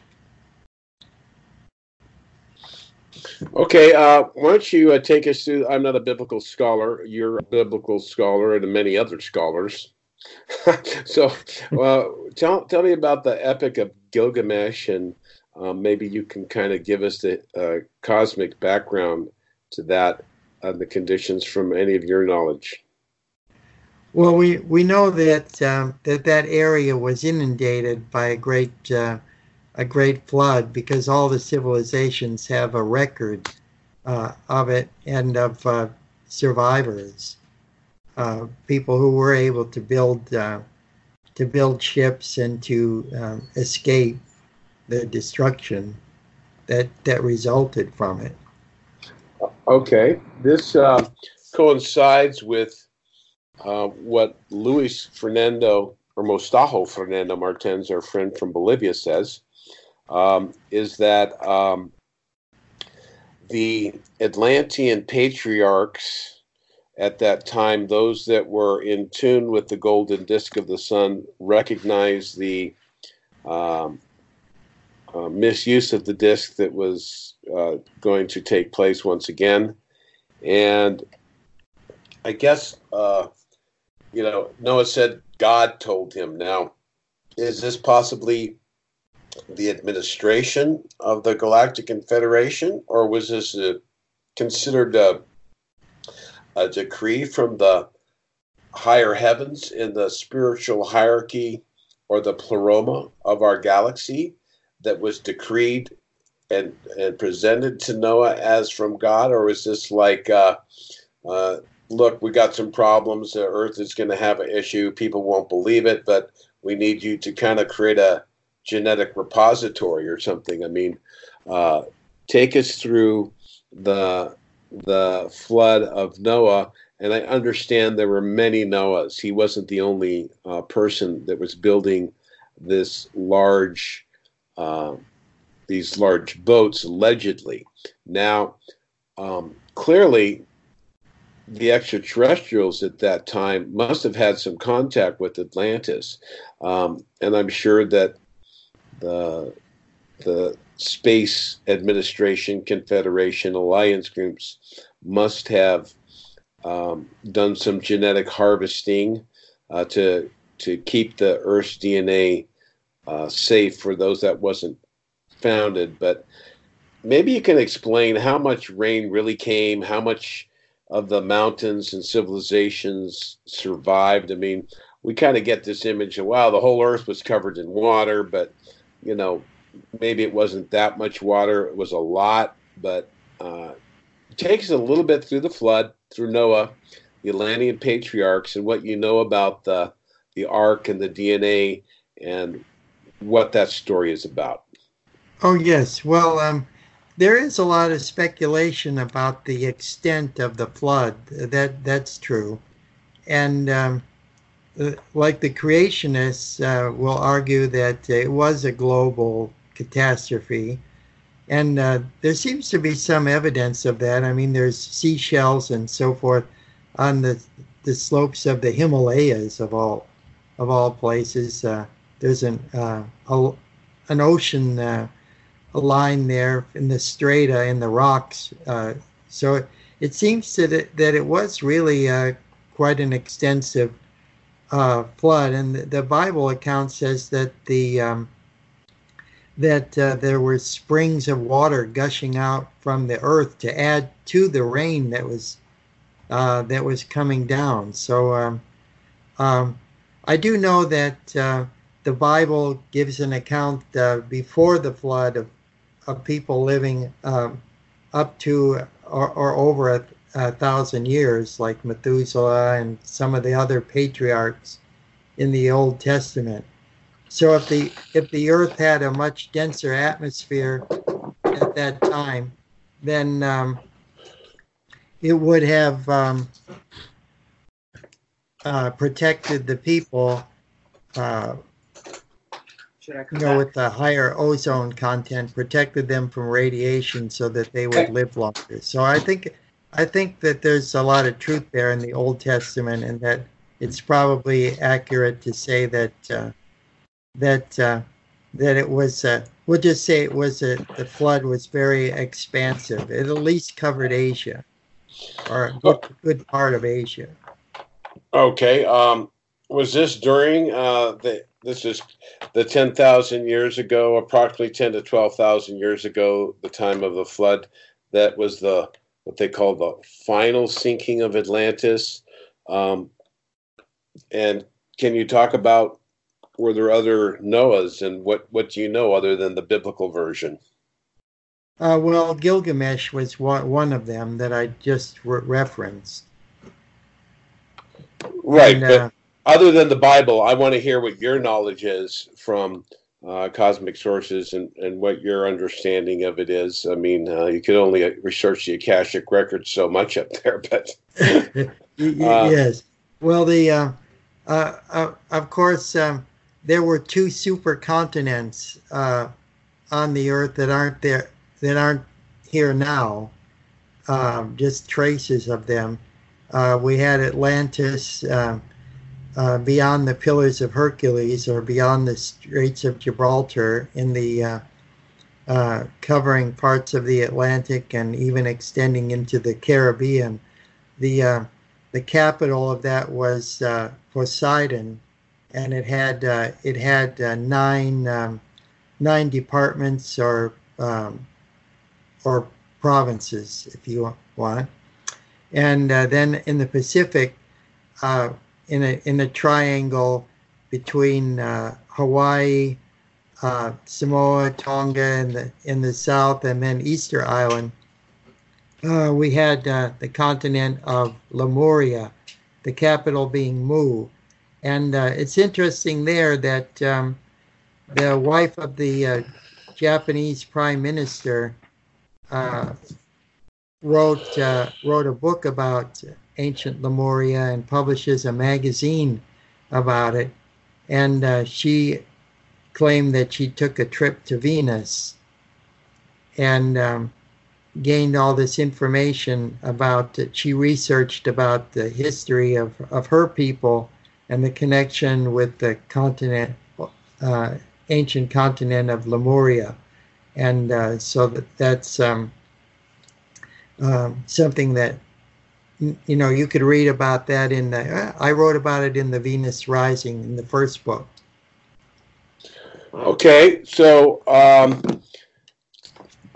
Okay, uh, why don't you uh, take us through? I'm not a biblical scholar. You're a biblical scholar, and many other scholars. so, uh, tell tell me about the Epic of Gilgamesh, and um, maybe you can kind of give us the uh, cosmic background to that and the conditions from any of your knowledge. Well, we, we know that um, that that area was inundated by a great uh, a great flood because all the civilizations have a record uh, of it and of uh, survivors, uh, people who were able to build uh, to build ships and to um, escape the destruction that that resulted from it. Okay, this uh, coincides with uh, what Luis Fernando or Mostajo Fernando Martens, our friend from Bolivia, says um, is that um, the Atlantean patriarchs at that time, those that were in tune with the golden disk of the sun, recognized the um, uh, misuse of the disk that was uh, going to take place once again. And I guess, uh, you know, Noah said God told him. Now, is this possibly the administration of the Galactic Confederation, or was this a, considered a, a decree from the higher heavens in the spiritual hierarchy or the pleroma of our galaxy that was decreed and, and presented to Noah as from God, or is this like, uh, uh, look, we got some problems, the Earth is going to have an issue, people won't believe it, but we need you to kind of create a genetic repository or something. I mean, uh, take us through the the flood of Noah. And I understand there were many Noahs. He wasn't the only uh, person that was building this large, uh, these large boats allegedly. Now, um, clearly, the extraterrestrials at that time must have had some contact with Atlantis, um, and I'm sure that the the Space Administration, Confederation, alliance groups must have um, done some genetic harvesting uh, to to keep the Earth's DNA uh, safe for those that wasn't founded. But maybe you can explain how much rain really came, how much of the mountains and civilizations survived. I mean, we kind of get this image of wow, the whole Earth was covered in water, but you know, maybe it wasn't that much water. It was a lot, but uh, takes a little bit through the flood, through Noah, the Atlantean patriarchs, and what you know about the the ark and the DNA and what that story is about. Oh yes, well, um, there is a lot of speculation about the extent of the flood. That that's true, and um, uh, like the creationists uh, will argue that it was a global catastrophe. And uh, there seems to be some evidence of that. I mean, there's seashells and so forth on the the slopes of the Himalayas of all of all places. Uh, there's an uh, a, an ocean uh, line there in the strata in the rocks. so it, it seems that it, that it was really quite an extensive uh, flood, and the Bible account says that the um, that uh, there were springs of water gushing out from the earth to add to the rain that was uh, that was coming down. So um, um, I do know that uh, the Bible gives an account uh, before the flood of of people living um, up to or, or over a, a thousand years, like Methuselah and some of the other patriarchs in the Old Testament. So if the if the Earth had a much denser atmosphere at that time, then um, it would have um, uh, protected the people, uh, you know, with the higher ozone content, protected them from radiation so that they would Okay. live longer. So I think, I think that there's a lot of truth there in the Old Testament, and that it's probably accurate to say that uh, that uh, that it was. Uh, we'll just say it was a, the flood was very expansive. It at least covered Asia, or a good, good part of Asia. Okay. Um, was this during uh, the? This is the ten thousand years ago, approximately ten to twelve thousand years ago, the time of the flood. That was the what they call the final sinking of Atlantis. Um, and can you talk about were there other Noahs and what what do you know other than the biblical version? Uh, well, Gilgamesh was one, of them that I just re- referenced. Right, And, but uh, other than the Bible, I want to hear what your knowledge is from uh, cosmic sources and, and what your understanding of it is. I mean, uh, you could only research the Akashic records so much up there, but Uh, yes. Well, the uh, uh, uh, of course um, there were two supercontinents uh, on the Earth that aren't there that aren't here now. Um, just traces of them. Uh, we had Atlantis um uh, beyond the Pillars of Hercules or beyond the Straits of Gibraltar in the uh, uh, covering parts of the Atlantic and even extending into the Caribbean. The uh, the capital of that was uh, Poseidon, and it had uh, it had uh, nine um, nine departments or um, or provinces, if you want. And uh, then in the Pacific, uh, in a in a triangle between uh, Hawaii, uh, Samoa, Tonga in the in the south, and then Easter Island we had the continent of Lemuria, the capital being Mu. And uh, it's interesting there that um, the wife of the uh, Japanese prime minister uh, wrote, uh, wrote a book about ancient Lemuria and publishes a magazine about it. And uh, she claimed that she took a trip to Venus. And um, gained all this information about she researched about the history of, of her people and the connection with the continent uh, ancient continent of lemuria and uh, so that that's um, um, something that you know you could read about that in the i wrote about it in the venus rising in the first book okay. So um,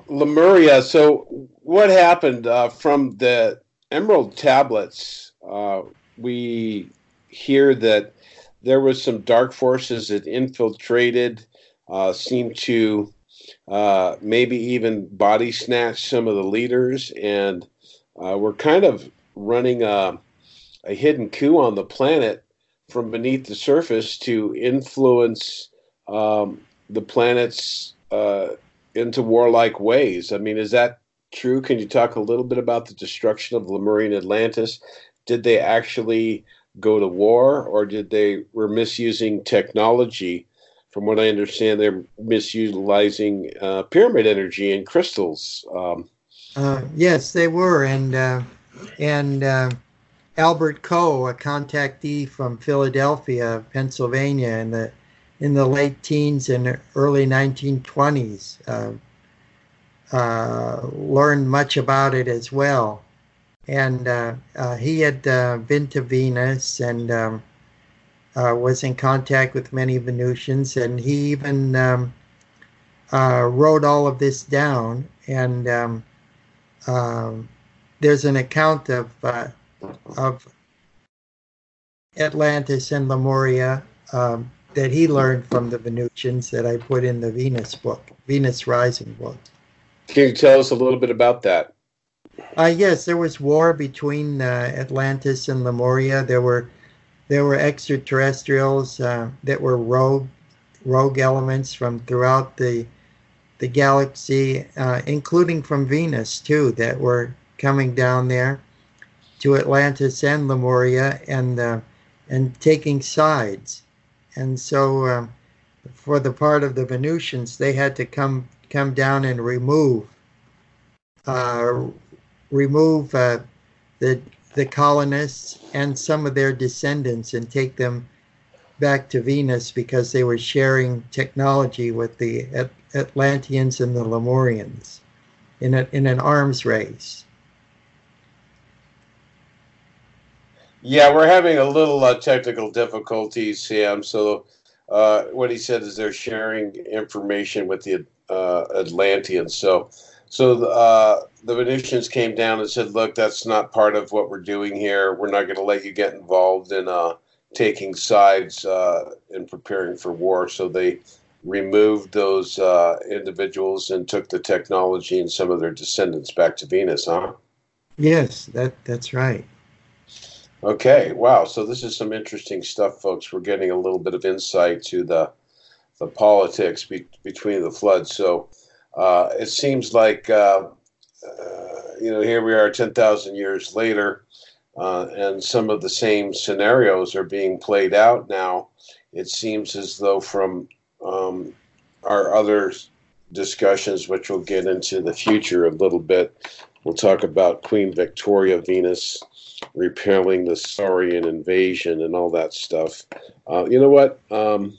Lemuria. So what happened uh, from the Emerald tablets? Uh, we hear that there was some dark forces that infiltrated, uh, seemed to uh, maybe even body snatch some of the leaders, and uh, we're kind of running a, a hidden coup on the planet from beneath the surface to influence um, the planet's uh, into warlike ways. I mean, is that true? Can you talk a little bit about the destruction of Lemurian Atlantis? Did they actually go to war, or did they were misusing technology? From what I understand, they're misutilizing uh, pyramid energy and crystals. Um, Uh, yes, they were, and uh, and uh, Albert Coe, a contactee from Philadelphia, Pennsylvania, in the in the late teens and early 1920s, uh, uh, learned much about it as well. And uh, uh, he had uh, been to Venus and um, uh, was in contact with many Venusians, and he even um, uh, wrote all of this down. And um, um, there's an account of uh, of Atlantis and Lemuria um, that he learned from the Venusians that I put in the Venus book, Venus Rising book. can you tell us a little bit about that? Uh, yes, there was war between uh, Atlantis and Lemuria. There were there were extraterrestrials uh, that were rogue rogue elements from throughout the the galaxy, uh, including from Venus too, that were coming down there. to Atlantis and Lemuria and uh, and taking sides. And so, um, for the part of the Venusians, they had to come come down and remove uh, remove uh, the the colonists and some of their descendants and take them back to Venus because they were sharing technology with the At- Atlanteans and the Lemurians in a, in an arms race. Yeah, we're having a little uh, technical difficulties, Sam. So, uh, what he said is they're sharing information with the uh, Atlanteans. So, so the, uh, the Venusians came down and said, "Look, that's not part of what we're doing here. We're not going to let you get involved in uh, taking sides uh, and preparing for war." So they removed those uh, individuals and took the technology and some of their descendants back to Venus, huh? Yes, that that's right. Okay, wow. So this is some interesting stuff, folks. We're getting a little bit of insight to the the politics be- between the floods. So uh, it seems like uh, uh, you know here we are 10,000 years later uh, and some of the same scenarios are being played out now. It seems as though from um, our other discussions which we'll get into the future a little bit we'll talk about queen victoria venus repelling the saurian invasion and all that stuff. Uh, you know what? Um,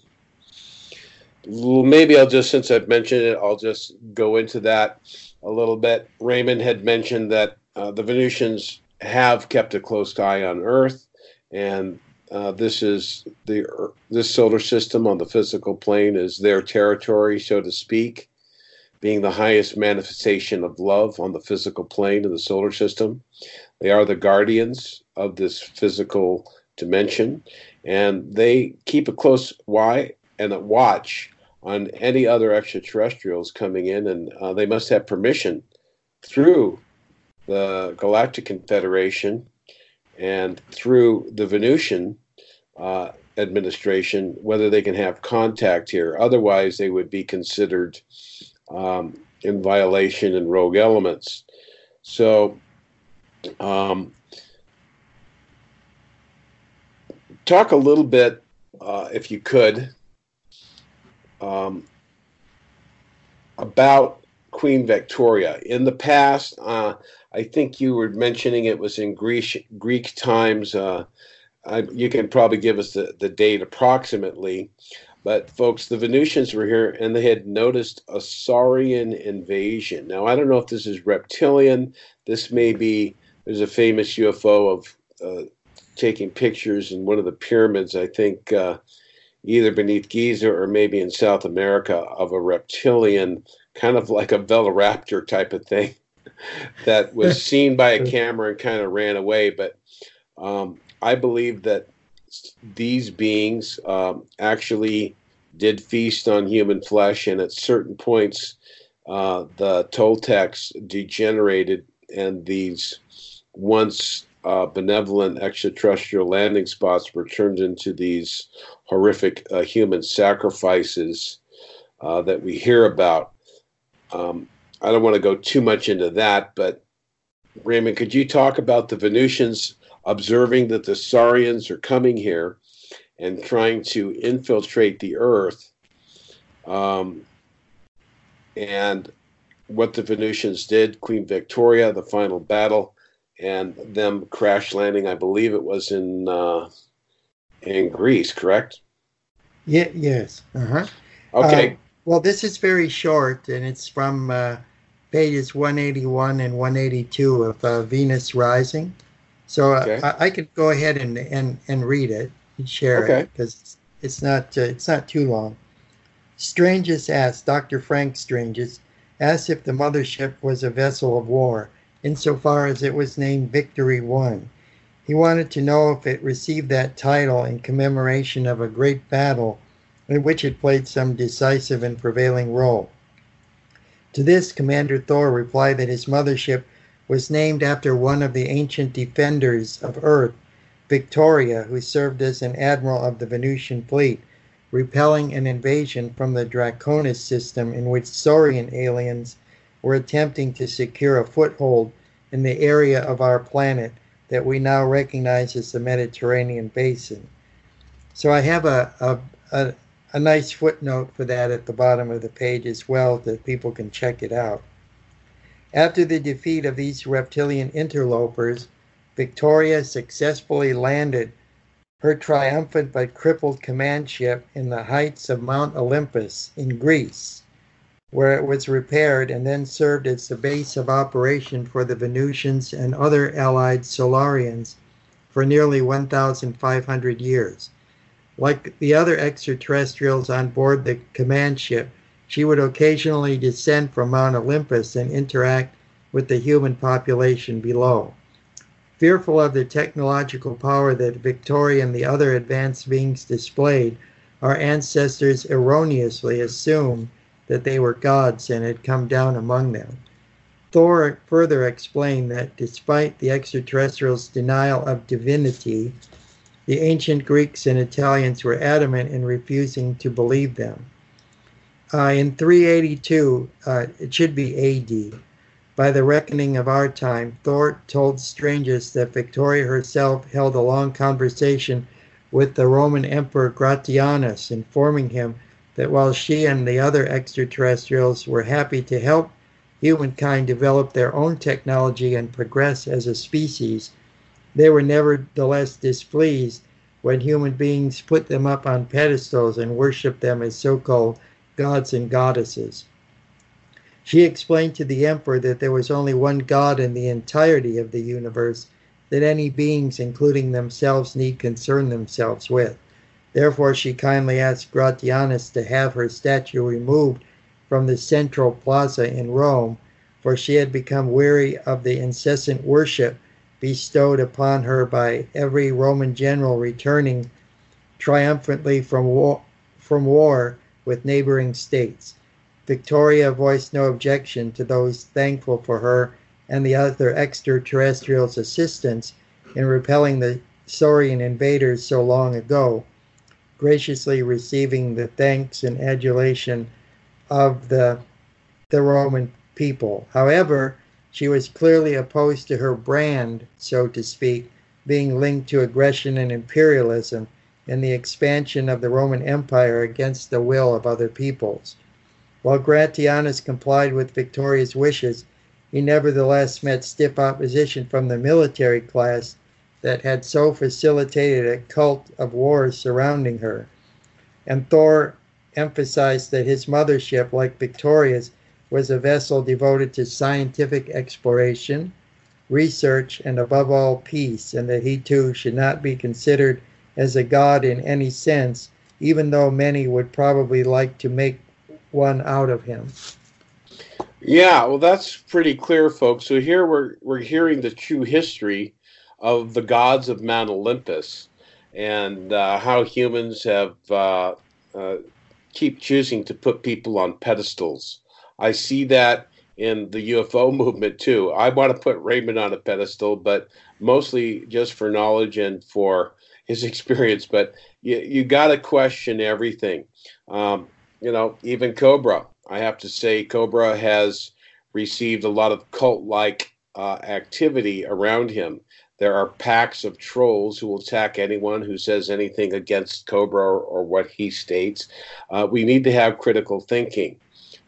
well, maybe I'll just, since I've mentioned it, I'll just go into that a little bit. Raymond had mentioned that uh, the Venusians have kept a close eye on Earth, and uh, this is the this solar system on the physical plane is their territory, so to speak, being the highest manifestation of love on the physical plane of the solar system. They are the guardians of this physical dimension, and they keep a close eye and a watch on any other extraterrestrials coming in, and uh, they must have permission through the Galactic Confederation and through the Venusian uh, administration whether they can have contact here. Otherwise, they would be considered um, in violation and rogue elements. So, um, talk a little bit, uh, if you could, um, about Queen Victoria. In the past, uh, I think you were mentioning it was in Greek Greek times. Uh, I, you can probably give us the, the date approximately. But folks, the Venusians were here and they had noticed a Saurian invasion. Now, I don't know if this is reptilian. This may be, there's a famous UFO of uh, taking pictures in one of the pyramids, I think uh, either beneath Giza or maybe in South America, of a reptilian, kind of like a Velociraptor type of thing that was seen by a camera and kind of ran away. But um, I believe that these beings um, actually did feast on human flesh, and at certain points, uh, the Toltecs degenerated, and these once uh, benevolent extraterrestrial landing spots were turned into these horrific uh, human sacrifices uh, that we hear about. Um, I don't want to go too much into that, but Raymond, could you talk about the Venusians observing that the Saurians are coming here and trying to infiltrate the Earth, um, and what the Venusians did, Queen Victoria, the final battle, and them crash landing. I believe it was in uh, in Greece, correct? Yeah. Yes. Uh-huh. Okay. Uh, well, this is very short, and it's from uh, pages 181 and 182 of uh, Venus Rising. So uh, okay. I, I, could go ahead and, and, and read it and share okay. it because it's not uh, it's not too long. Stranges asked Dr. Frank Stranges asked if the mothership was a vessel of war insofar as it was named Victory One. He wanted to know if it received that title in commemoration of a great battle in which it played some decisive and prevailing role. To this, Commander Thor replied that his mothership was named after one of the ancient defenders of Earth, Victoria, who served as an admiral of the Venusian fleet, repelling an invasion from the Draconis system in which Saurian aliens were attempting to secure a foothold in the area of our planet that we now recognize as the Mediterranean basin. So I have a, a, a, a nice footnote for that at the bottom of the page as well that people can check it out. After the defeat of these reptilian interlopers, Victoria successfully landed her triumphant but crippled command ship in the heights of Mount Olympus in Greece, where it was repaired and then served as the base of operation for the Venusians and other allied Solarians for nearly 1,500 years. Like the other extraterrestrials on board the command ship, she would occasionally descend from Mount Olympus and interact with the human population below. Fearful of the technological power that Victoria and the other advanced beings displayed, our ancestors erroneously assumed that they were gods and had come down among them. Thor further explained that despite the extraterrestrials' denial of divinity, the ancient Greeks and Italians were adamant in refusing to believe them. Uh, in 382, uh, it should be AD, by the reckoning of our time, Thor told Stranges that Victoria herself held a long conversation with the Roman Emperor Gratianus, informing him that while she and the other extraterrestrials were happy to help humankind develop their own technology and progress as a species, they were nevertheless displeased when human beings put them up on pedestals and worshiped them as so called gods and goddesses. She explained to the emperor that there was only one God in the entirety of the universe that any beings, including themselves, need concern themselves with. Therefore, she kindly asked Gratianus to have her statue removed from the central plaza in Rome, for she had become weary of the incessant worship bestowed upon her by every Roman general returning triumphantly from war, from war with neighboring states. Victoria voiced no objection to those thankful for her and the other extraterrestrials' assistance in repelling the Saurian invaders so long ago, graciously receiving the thanks and adulation of the, the Roman people. However, she was clearly opposed to her brand, so to speak, being linked to aggression and imperialism and the expansion of the Roman Empire against the will of other peoples. While Gratianus complied with Victoria's wishes, he nevertheless met stiff opposition from the military class that had so facilitated a cult of war surrounding her. And Thor emphasized that his mothership, like Victoria's, was a vessel devoted to scientific exploration, research, and above all, peace, and that he too should not be considered as a god in any sense, even though many would probably like to make one out of him. Yeah, well, that's pretty clear, folks. So here we're we're hearing the true history of the gods of Mount Olympus and uh, how humans have uh, uh, keep choosing to put people on pedestals I see that in the UFO movement too. I want to put Raymond on a pedestal, but mostly just for knowledge and for his experience. But you, you got to question everything. Um, you know, even Cobra. I have to say, Cobra has received a lot of cult like uh, activity around him. There are packs of trolls who will attack anyone who says anything against Cobra or, or what he states. Uh, we need to have critical thinking.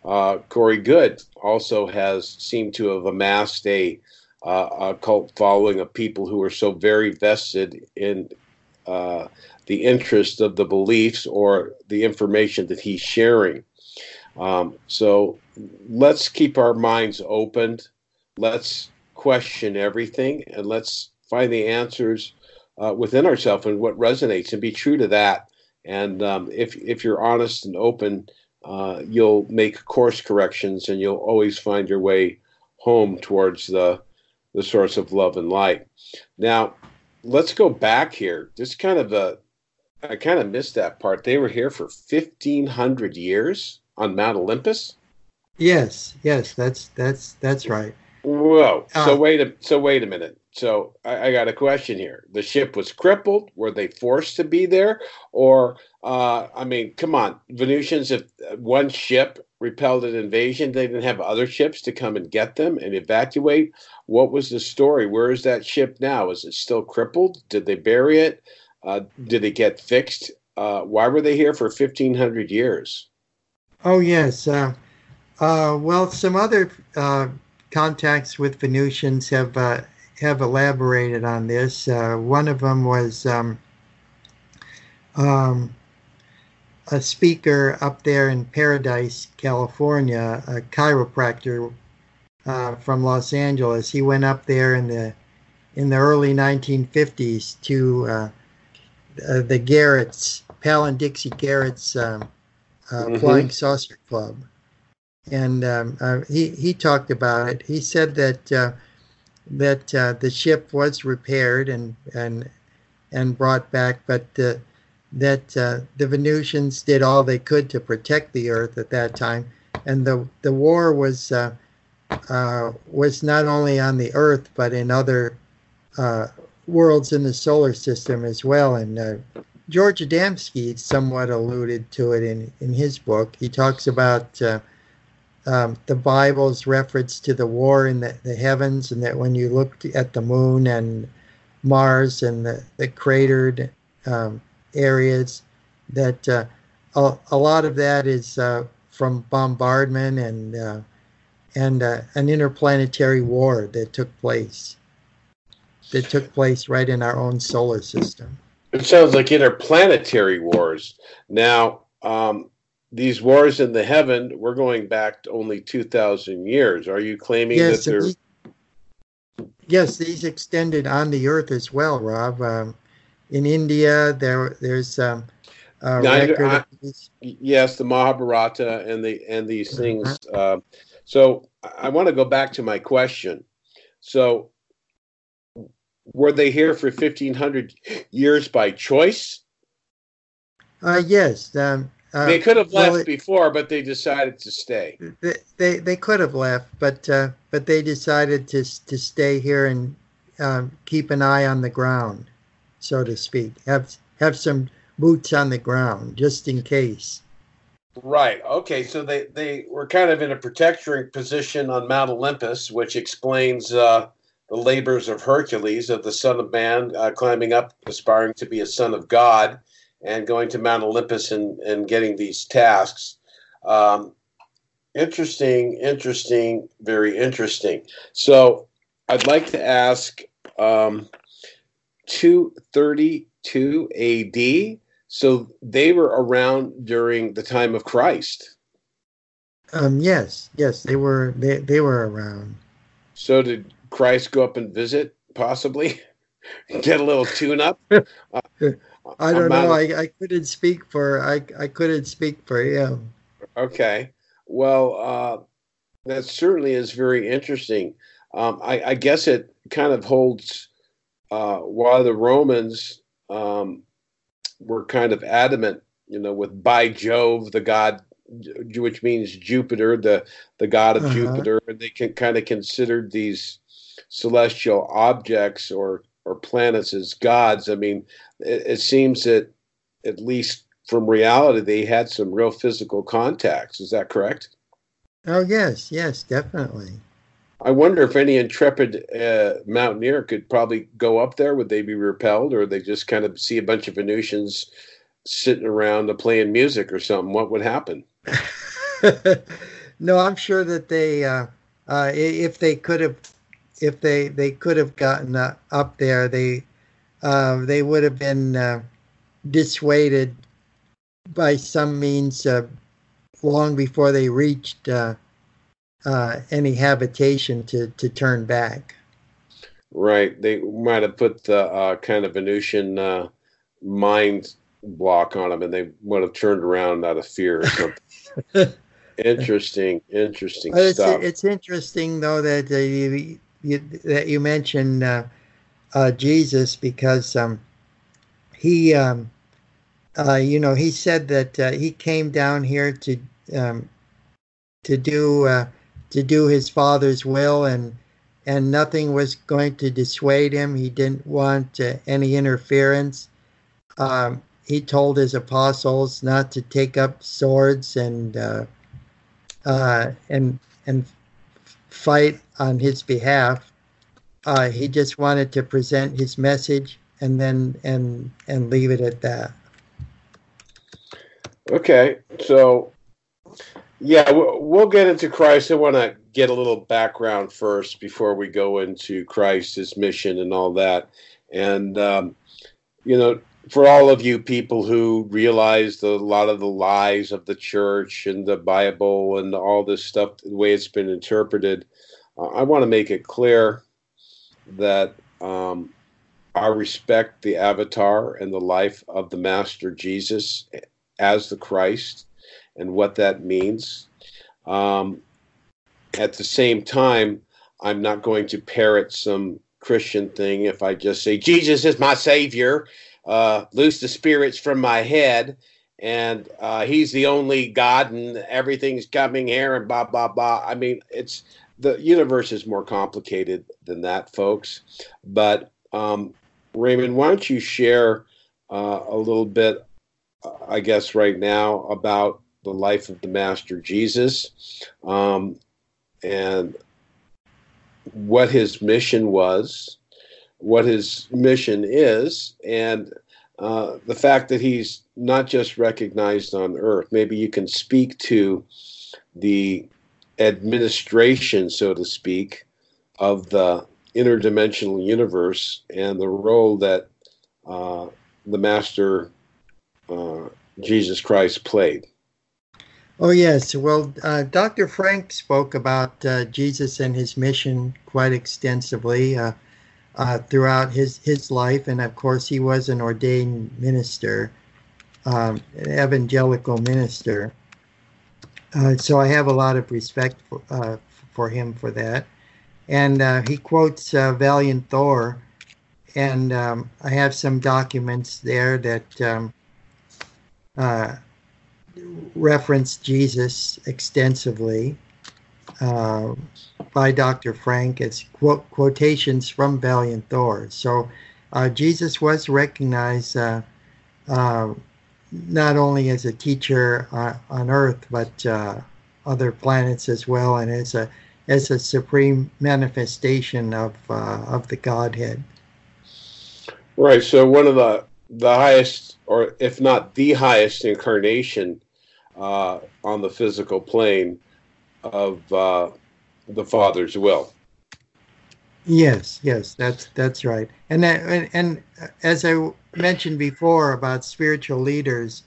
Uh, Corey Goode also has seemed to have amassed a, uh, a cult following of people who are so very vested in uh, the interest of the beliefs or the information that he's sharing. Um, so let's keep our minds open. Let's question everything and let's find the answers uh, within ourselves and what resonates and be true to that. And um, if, if you're honest and open, uh, you'll make course corrections and you'll always find your way home towards the the source of love and light. Now, let's go back here. Just kind of a I kind of missed that part. They were here for 1500 years on Mount Olympus? Yes, yes, that's that's that's right. Whoa. Uh, so wait a so wait a minute. So I, I, got a question here. The ship was crippled. Were they forced to be there, or uh, I mean, come on, Venusians? If one ship repelled an invasion, they didn't have other ships to come and get them and evacuate. What was the story? Where is that ship now? Is it still crippled? Did they bury it? Uh, did it get fixed? Uh, why were they here for 1,500 years? Oh, yes. Uh, uh well, some other uh, contacts with Venusians have uh, have elaborated on this. one of them was um, um, a speaker up there in Paradise, California, a chiropractor uh, from Los Angeles. He went up there in the in the early 1950s to uh, uh, the Garrett's, Pal and Dixie Garrett's um, uh, mm-hmm. Flying Saucer Club, and um, uh, he he talked about it. He said that uh, that the ship was repaired and and and brought back, but that uh, the Venusians did all they could to protect the Earth at that time, and the the war was uh, uh, was not only on the Earth but in other uh, worlds in the solar system as well. And uh, George Adamski somewhat alluded to it in in his book. He talks about. Um, the Bible's reference to the war in the, the heavens, and that when you looked at the moon and Mars and the, the cratered um, areas that uh, a, a, lot of that is uh, from bombardment and uh, and uh, an interplanetary war that took place that took place right in our own solar system. It sounds like interplanetary wars. Now, um, these wars in the heaven, we're going back to only 2,000 years. Are you claiming yes, that they're. These, yes, these extended on the Earth as well, Rob. Um, in India. There, there's um, record. I, yes, the Mahabharata and the and these uh-huh. things. Uh, so I want to go back to my question. So, were they here for fifteen hundred years by choice? Uh, yes. Um, uh, they could have left well, it, before, but they decided to stay. They they, they could have left, but uh, but they decided to to stay here and um, keep an eye on the ground so to speak. Have have some boots on the ground just in case. Right. Okay. So they, they were kind of in a protectoring position on Mount Olympus, which explains uh, the labors of Hercules, of the Son of Man, uh, climbing up, aspiring to be a son of God, and going to Mount Olympus and, and getting these tasks. Um, interesting, interesting, very interesting. So I'd like to ask um, 232 AD. So they were around during the time of Christ. Um, yes, yes, they were. They they were around. So did Christ go up and visit? Possibly, get a little tune up. Uh, I don't know. I, I couldn't speak for I I couldn't speak for him. Okay. Well, uh, that certainly is very interesting. Um, I, I guess it kind of holds uh, while the Romans um, were kind of adamant, you know, with by Jove, the god, which means Jupiter, the the god of uh-huh. Jupiter, and they can kind of considered these celestial objects or or planets as gods. I mean, it, it seems that at least from reality, they had some real physical contacts. Is that correct? Oh yes, yes, definitely. I wonder if any intrepid uh, mountaineer could probably go up there. Would they be repelled, or they just kind of see a bunch of Venusians sitting around playing music or something? What would happen? no, I'm sure that they, uh, uh, if they could have, if they they could have gotten uh, up there, they uh, they would have been uh, dissuaded by some means long before they reached uh, any habitation to, to turn back. Right. They might have put the uh, kind of Venusian uh, mind block on them and they would have turned around out of fear or something. interesting, interesting it's, stuff. It's interesting, though, that uh, you, that you mentioned uh, uh, Jesus because um, he, um, you know, he said that he came down here to um, to do to do his father's will and and nothing was going to dissuade him. He didn't want uh, any interference. Um, he told his apostles not to take up swords and uh, uh, and and fight on his behalf. Uh, he just wanted to present his message and then and and leave it at that. Okay, so yeah, we'll get into Christ. I want to get a little background first before we go into Christ, his mission, and all that. And um, you know, for all of you people who realize a lot of the lies of the church and the Bible and all this stuff, the way it's been interpreted, I want to make it clear that um, I respect the avatar and the life of the Master Jesus as the Christ and what that means. Um, at the same time, I'm not going to parrot some Christian thing if I just say, Jesus is my Savior, uh, loose the spirits from my head, and uh, He's the only God, and everything's coming here, and blah, blah, blah. I mean, it's the universe is more complicated than that, folks. But um, Raymond, why don't you share uh, a little bit, I guess, right now about the life of the Master Jesus um, and what his mission was, what his mission is, and uh, the fact that he's not just recognized on earth. Maybe you can speak to the administration, so to speak, of the interdimensional universe and the role that uh, the Master uh, Jesus Christ played. Oh, yes. Well, uh, Dr. Frank spoke about uh, Jesus and his mission quite extensively uh, uh, throughout his, his life. And of course, he was an ordained minister, um, an evangelical minister. So I have a lot of respect for, for him for that and uh, he quotes uh, Valiant Thor, and um, I have some documents there that um, uh, reference Jesus extensively uh, by Dr. Frank. It's quote, quotations from Valiant Thor. So uh, Jesus was recognized uh, not only as a teacher on Earth, but other planets as well, and as a as a supreme manifestation of uh, of the Godhead. Right. So one of the the highest, or if not the highest incarnation uh, on the physical plane of uh, the Father's will. Yes, yes, that's that's right. And that, and, and as I mentioned before about spiritual leaders,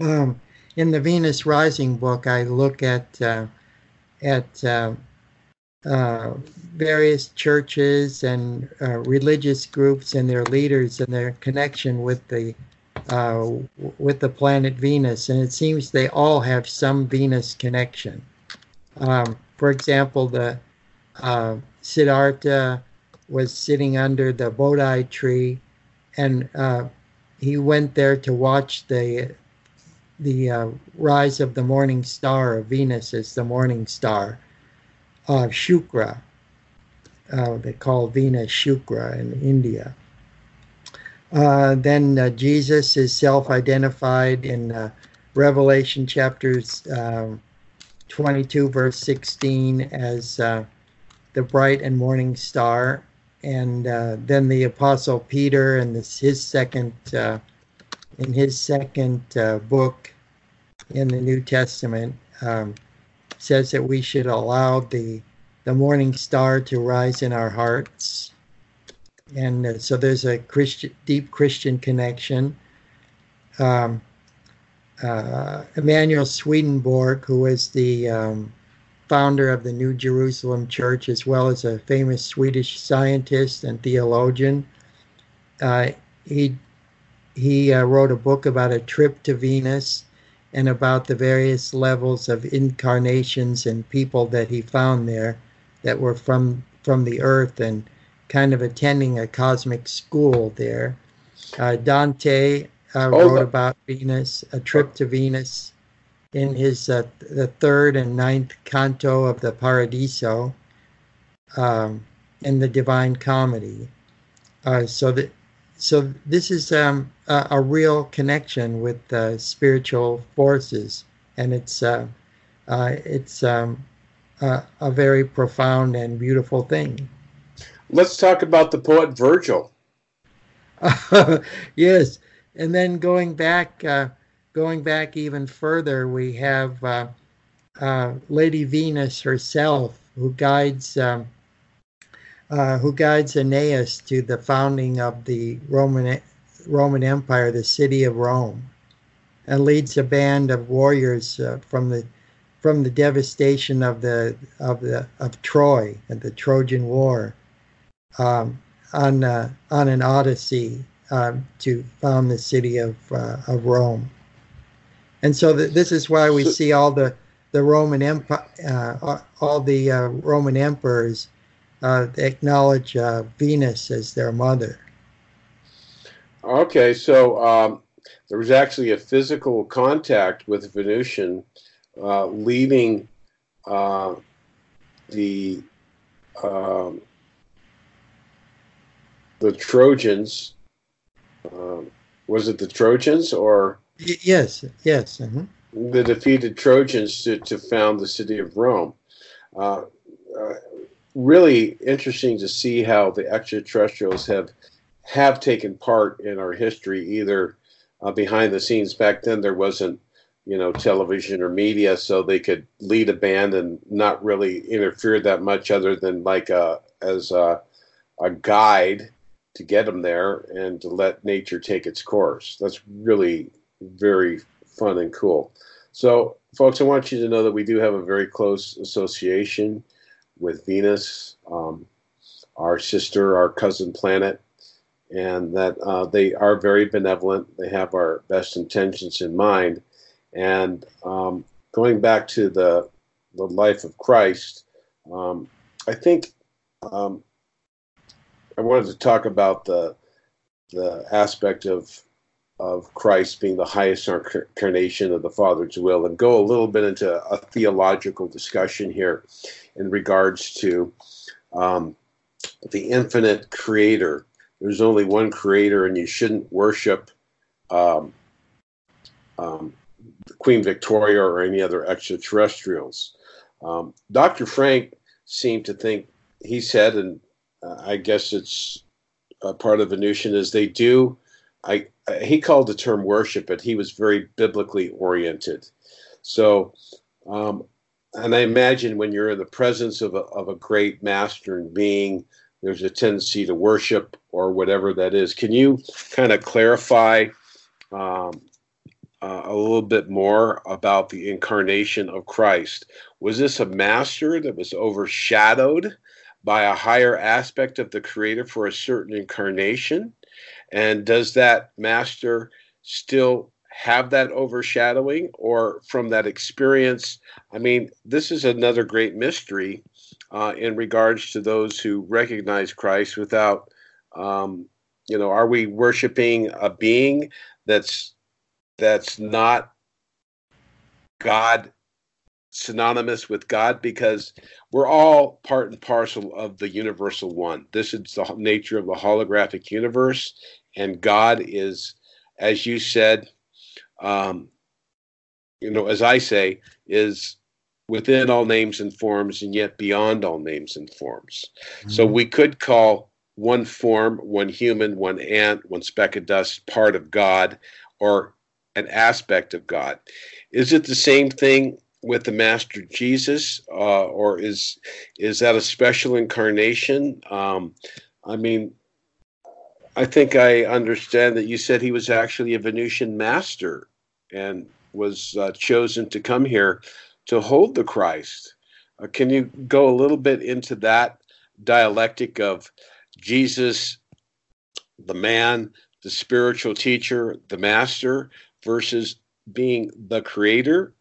um, in the Venus Rising book, I look at uh, at uh, uh, various churches and uh, religious groups and their leaders and their connection with the uh, with the planet Venus, and it seems they all have some Venus connection. Um, for example, the uh, Siddhartha was sitting under the Bodhi tree, and uh, he went there to watch the the uh, rise of the morning star of Venus as the morning star of Shukra. Uh, they call Venus Shukra in India. Uh, then uh, Jesus is self identified in uh, Revelation chapters um, 22, verse 16, as the bright and morning star. And then the Apostle Peter in this, his second in his second uh, book in the New Testament um, says that we should allow the the morning star to rise in our hearts, and uh, so there's a Christian, deep Christian connection. Um, uh, Emanuel Swedenborg, who was the um, founder of the New Jerusalem Church, as well as a famous Swedish scientist and theologian, uh, he he uh, wrote a book about a trip to Venus and about the various levels of incarnations and people that he found there that were from from the earth and kind of attending a cosmic school there. Uh, Dante uh, oh, wrote about Venus, a trip to Venus, in his uh, the third and ninth canto of the Paradiso, um, in the Divine Comedy. Uh, so that so this is um, a, a, real connection with uh, spiritual forces, and it's uh, uh, it's um, a, a very profound and beautiful thing. Let's talk about the poet Virgil. yes, and then going back, uh, going back even further, we have uh, uh, Lady Venus herself, who guides um, uh, who guides Aeneas to the founding of the Roman Roman Empire, the city of Rome, and leads a band of warriors uh, from the from the devastation of the of the of Troy and the Trojan War um, on uh, on an odyssey um, to found the city of uh, of Rome. And so the, this is why we see all the the Roman empire, uh, all the uh, Roman emperors uh, acknowledge uh, Venus as their mother. Okay, so um, there was actually a physical contact with Venusian, uh, leaving uh, the um, the Trojans. Um, was it the Trojans or? Yes, yes. Mm-hmm. The defeated Trojans to, to found the city of Rome. Uh, uh, really interesting to see how the extraterrestrials have have taken part in our history, either uh, behind the scenes. Back then, there wasn't, you know, television or media, so they could lead a band and not really interfere that much, other than like a as a, a guide to get them there and to let nature take its course. That's really very fun and cool. So, folks, I want you to know that we do have a very close association with Venus, um, our sister, our cousin planet, and that uh, they are very benevolent. They have our best intentions in mind. And um, going back to the the life of Christ, um, I think um, I wanted to talk about the the aspect of of Christ being the highest incarnation of the Father's will, and go a little bit into a theological discussion here in regards to um, the infinite Creator. There's only one Creator, and you shouldn't worship um, um, Queen Victoria or any other extraterrestrials. Um, Dr. Frank seemed to think he said, and uh, I guess it's a part of Venusian, is they do I, he called the term worship, but he was very biblically oriented. So, um, and I imagine when you're in the presence of a, of a great master and being, there's a tendency to worship or whatever that is. Can you kind of clarify um, uh, a little bit more about the incarnation of Christ? Was this a master that was overshadowed by a higher aspect of the Creator for a certain incarnation? And does that master still have that overshadowing or from that experience? I mean, this is another great mystery uh, in regards to those who recognize Christ without, um, you know, are we worshiping a being that's that's not God synonymous with God because we're all part and parcel of the universal one. This is the nature of the holographic universe, and God is, as you said, um, you know, as I say, is within all names and forms, and yet beyond all names and forms. Mm-hmm. So we could call one form, one human, one ant, one speck of dust part of God, or an aspect of God. Is it the same thing with the Master Jesus, uh, or is is that a special incarnation? Um, I mean, I think I understand that you said he was actually a Venusian master and was uh, chosen to come here to hold the Christ. Uh, can you go a little bit into that dialectic of Jesus, the man, the spiritual teacher, the master, versus being the creator?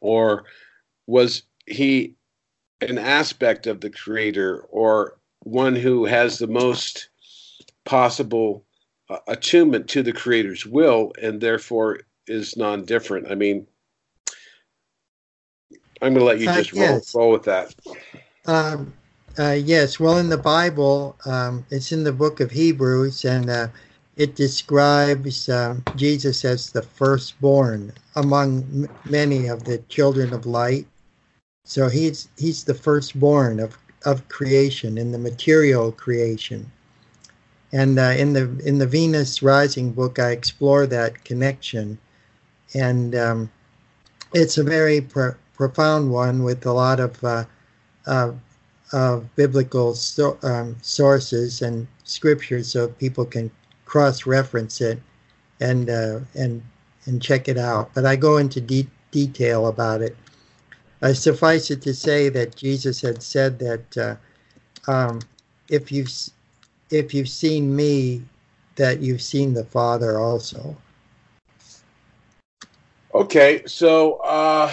Or was he an aspect of the creator or one who has the most possible uh, attunement to the creator's will and therefore is non-different i mean i'm going to let you uh, just uh, yes. roll, roll, with that um, uh, yes well in the bible um, it's in the book of hebrews and uh, it describes um, Jesus as the firstborn among m- many of the children of light. So he's he's the firstborn of of creation in the material creation. And uh, in the in the Venus Rising book, I explore that connection, and um, it's a very pro- profound one with a lot of uh, of biblical so, um, sources and scriptures, so people can cross-reference it and uh, and and check it out. But I go into de- detail about it. Uh, suffice it to say that Jesus had said that uh, um, if you've if you've seen me, that you've seen the Father also. Okay, so uh,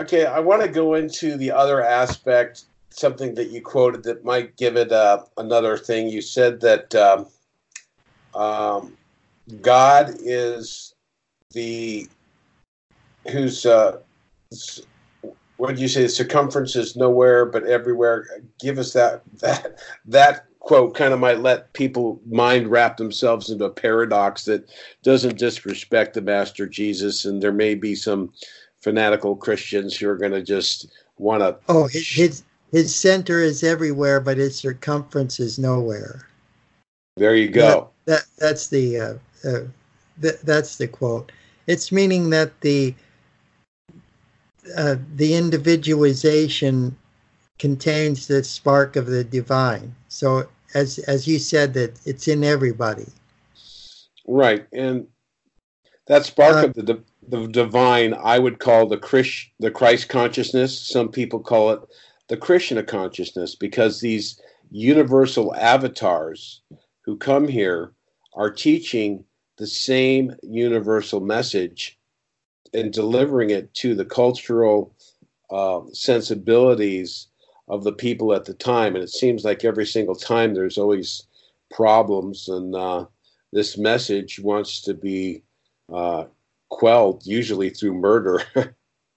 okay, I want to go into the other aspect, something that you quoted that might give it uh, another thing. You said that um, um, God is the who's uh, what did you say? The circumference is nowhere but everywhere. Give us that that that quote kind of might let people mind wrap themselves into a paradox that doesn't disrespect the master jesus and there may be some fanatical christians who are going to just want to oh his, his his center is everywhere but his circumference is nowhere there you go that, that that's the uh, uh, th- that's the quote it's meaning that the uh, the individualization contains the spark of the divine. So as as you said that it's in everybody. Right. And that spark uh, of the the divine I would call the Christ the Christ consciousness. Some people call it the Krishna consciousness because these universal avatars who come here are teaching the same universal message and delivering it to the cultural uh, sensibilities of the people at the time. And it seems like every single time there's always problems, and uh, this message wants to be uh, quelled, usually through murder.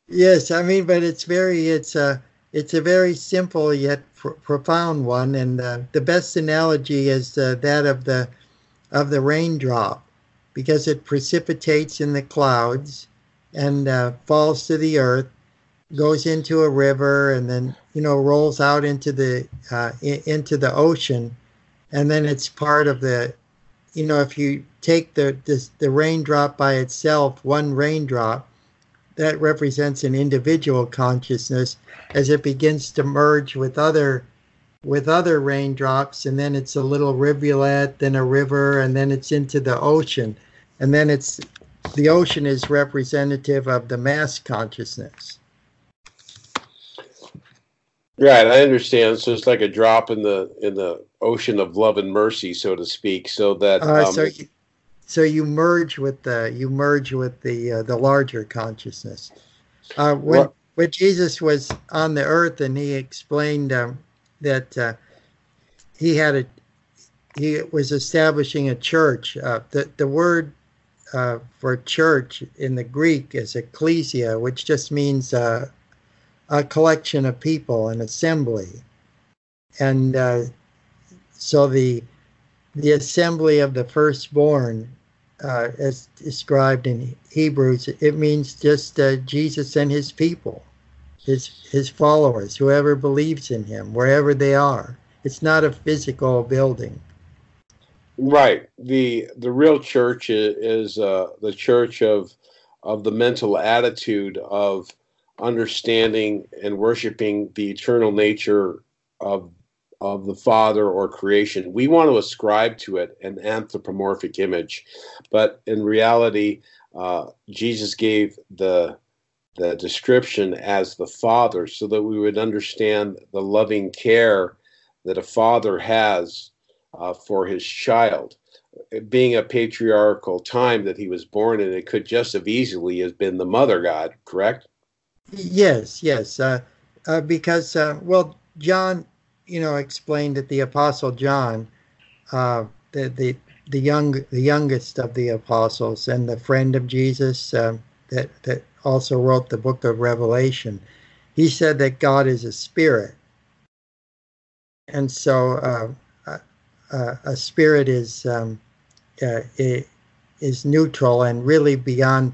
yes, I mean, but it's very it's a it's a very simple yet pr- profound one, and uh, the best analogy is uh, that of the of the raindrop, because it precipitates in the clouds and uh, falls to the earth goes into a river and then you know rolls out into the uh, into the ocean. And then it's part of the you know if you take the this, the raindrop by itself one raindrop that represents an individual consciousness as it begins to merge with other with other raindrops and then it's a little rivulet then a river and then it's into the ocean. And then it's the ocean is representative of the mass consciousness Right, I understand. So it's like a drop in the in the ocean of love and mercy, so to speak. So that uh, um, so you, so you merge with the you merge with the uh, the larger consciousness. Uh, when well, when Jesus was on the earth and he explained um, that uh, he had a he was establishing a church. Uh, the the word uh, for church in the Greek is ecclesia, which just means a collection of people, an assembly. And uh, so the the assembly of the firstborn, uh, as described in Hebrews, it means just uh, Jesus and his people, his his followers, whoever believes in him, wherever they are. It's not a physical building. Right. the The real church is, is uh, the church of of the mental attitude of understanding and worshiping the eternal nature of of the Father or creation. We want to ascribe to it an anthropomorphic image, but in reality, uh, Jesus gave the the description as the Father, so that we would understand the loving care that a father has uh, for his child. Being a patriarchal time that he was born in, it could just as easily have been the mother God, correct? Yes, yes. Uh, uh, because, uh, well, John, you know, explained that the Apostle John, uh, the, the, the, young, the youngest of the apostles and the friend of Jesus uh, that, that also wrote the book of Revelation, he said that God is a spirit. And so uh, uh, a spirit is um, uh, is neutral and really beyond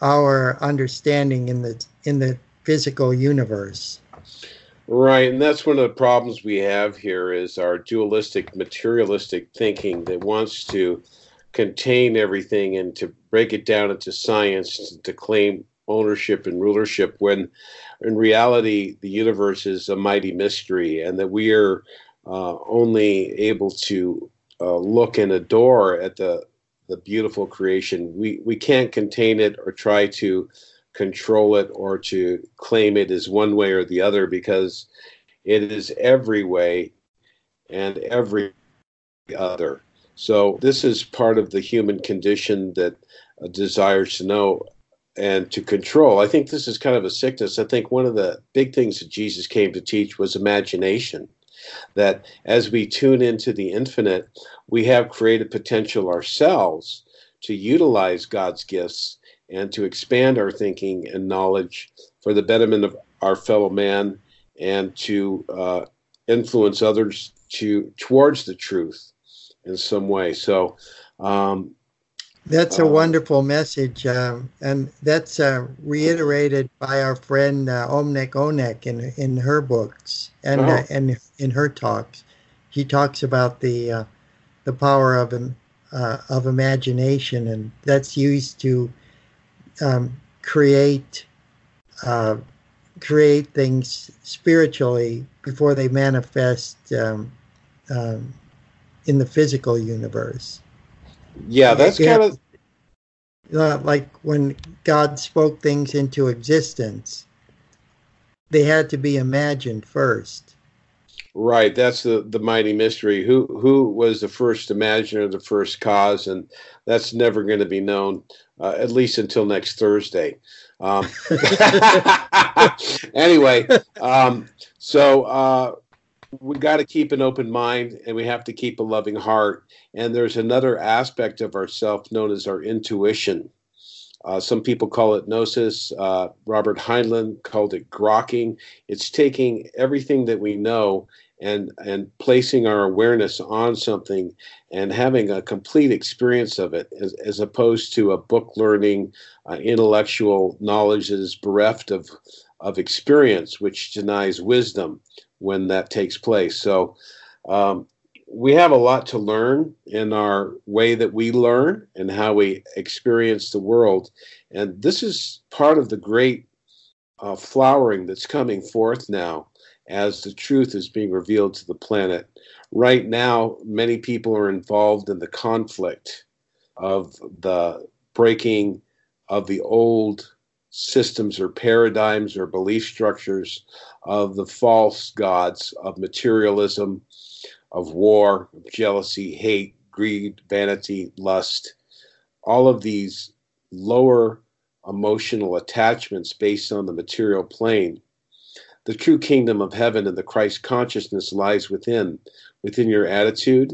our understanding in the in the physical universe. Right, and that's one of the problems we have here is our dualistic materialistic thinking that wants to contain everything and to break it down into science to claim ownership and rulership when in reality the universe is a mighty mystery and that we are uh, only able to uh, look and adore at the the beautiful creation we we can't contain it or try to control it or to claim it as one way or the other because it is every way and every other so this is part of the human condition that uh, desires to know and to control. I think this is kind of a sickness. I think one of the big things that Jesus came to teach was imagination. That as we tune into the infinite, we have creative potential ourselves to utilize God's gifts and to expand our thinking and knowledge for the betterment of our fellow man and to uh, influence others to towards the truth in some way. So um, that's a um, wonderful message, um, and that's uh, reiterated by our friend uh, Omnec Onec in in her books and uh, and in her talks. She talks about the uh, the power of uh, of imagination, and that's used to um, create uh, create things spiritually before they manifest um, um, in the physical universe. Yeah, that's kind of uh, like when God spoke things into existence. They had to be imagined first. Right, that's the the mighty mystery. Who who was the first imaginer, the first cause, and that's never going to be known, uh, at least until next Thursday. Um, anyway, um, so uh, we got to keep an open mind and we have to keep a loving heart. And there's another aspect of ourself known as our intuition. Uh, some people call it gnosis. Uh, Robert Heinlein called it grokking. It's taking everything that we know and and placing our awareness on something and having a complete experience of it, as, as opposed to a book learning, uh, intellectual knowledge that is bereft of of experience, which denies wisdom when that takes place. So um, we have a lot to learn in our way that we learn and how we experience the world. And this is part of the great uh, flowering that's coming forth now as the truth is being revealed to the planet. Right now, many people are involved in the conflict of the breaking of the old systems or paradigms or belief structures of the false gods of materialism, of war, of jealousy, hate, greed, vanity, lust, all of these lower emotional attachments based on the material plane. The true kingdom of heaven and the Christ consciousness lies within, within your attitude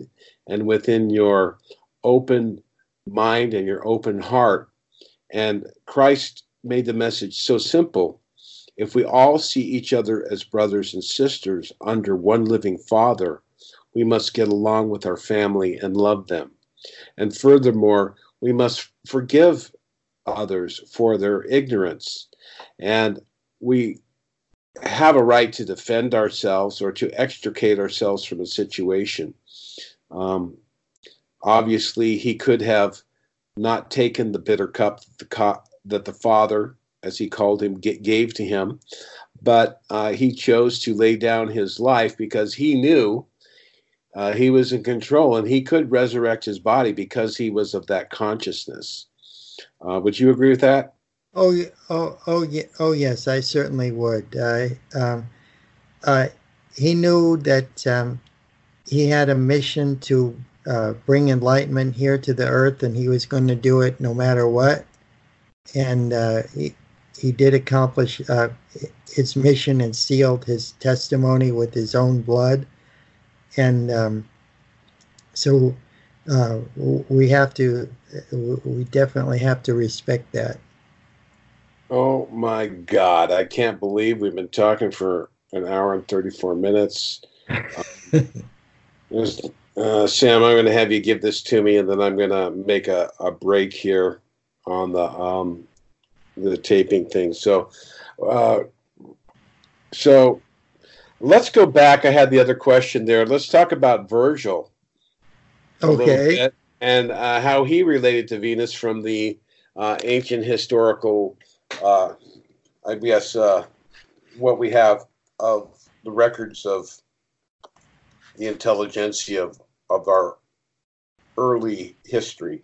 and within your open mind and your open heart. And Christ made the message so simple. If we all see each other as brothers and sisters under one living Father, we must get along with our family and love them. And furthermore, we must forgive others for their ignorance. And we have a right to defend ourselves or to extricate ourselves from a situation. Um, obviously, he could have not taken the bitter cup that the, that the Father, as he called him, gave to him. But uh, he chose to lay down his life because he knew uh, he was in control and he could resurrect his body because he was of that consciousness. Uh, would you agree with that? Oh, oh, oh, yeah, oh, yes, I certainly would. Uh, um, he knew that um, he had a mission to uh, bring enlightenment here to the earth, and he was going to do it no matter what and uh, he, he did accomplish uh, his mission and sealed his testimony with his own blood. And um, so uh, we have to, we definitely have to respect that. Oh my God. I can't believe we've been talking for an hour and 34 minutes. Uh, Sam, I'm going to have you give this to me, and then I'm going to make a, a break here on the um, the taping thing. So, uh, so let's go back. I had the other question there. Let's talk about Virgil. Okay. and uh, how he related to Venus from the uh, ancient historical, uh, I guess, uh, what we have of the records of the intelligentsia of, of our early history.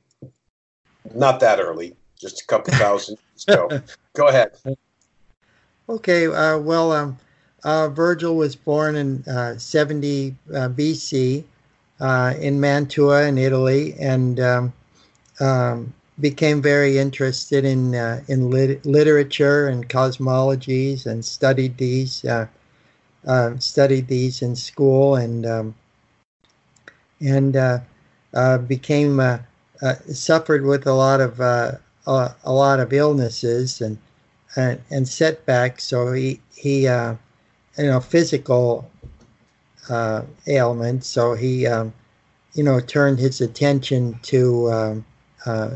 Not that early, just a couple thousand ago. Go ahead. Okay, uh, well, um, uh, Virgil was born in uh, 70 uh, BC uh, in Mantua in Italy and um, um, became very interested in uh, in lit- literature and cosmologies and studied these studied these in school and um, and became suffered with a lot of a, a lot of illnesses and and, and setbacks. So he he uh, you know physical uh, ailments. So he um, you know turned his attention to um, uh,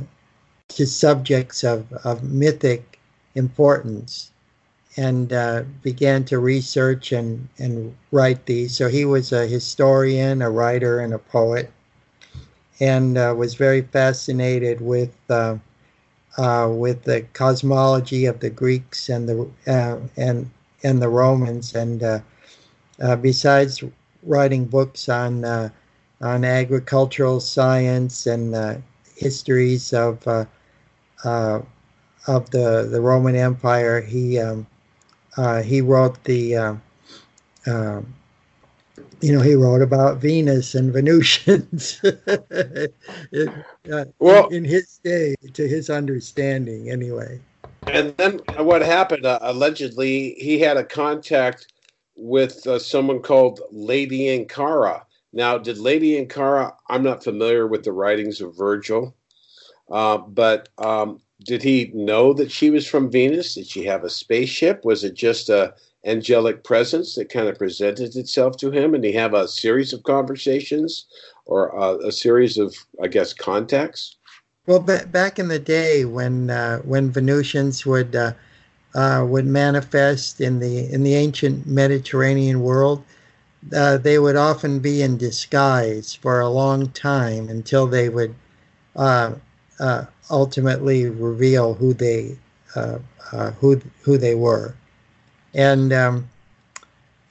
to subjects of, of mythic importance and uh, began to research and, and write these. So he was a historian, a writer, and a poet, and uh, was very fascinated with uh, uh, with the cosmology of the Greeks and the uh, and and the Romans, and uh, uh besides writing books on on agricultural science and histories of of the the Roman Empire, he um, he wrote the you know, he wrote about Venus and Venusians. it, uh, well, in, in, his day, to his understanding, anyway. And then what happened? Uh, allegedly, he had a contact with uh, someone called Lady Ankara. Now, did Lady Ankara? I'm not familiar with the writings of Virgil, uh, but um, did he know that she was from Venus? Did she have a spaceship? Was it just a angelic presence that kind of presented itself to him, and he have a series of conversations or uh, a series of, I guess, contacts. Well, b- back in the day when uh, when Venusians would uh, uh would manifest in the in the ancient Mediterranean world, uh, they would often be in disguise for a long time until they would uh, ultimately reveal who they who who they were. And um,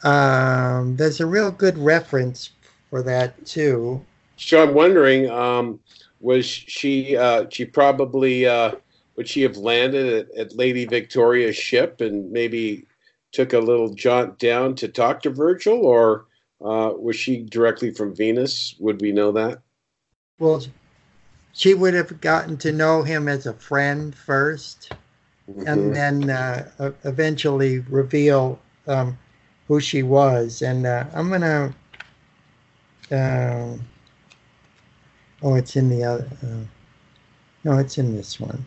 um, there's a real good reference for that too. So I'm wondering, um, was she uh, she probably uh, would she have landed at, at, Lady Victoria's ship and maybe took a little jaunt down to talk to Virgil, or uh, was she directly from Venus? Would we know that? Well, she would have gotten to know him as a friend first mm-hmm. and then uh, eventually reveal um, who she was. And uh, I'm gonna. Uh, oh, it's in the other. Uh, no, it's in this one.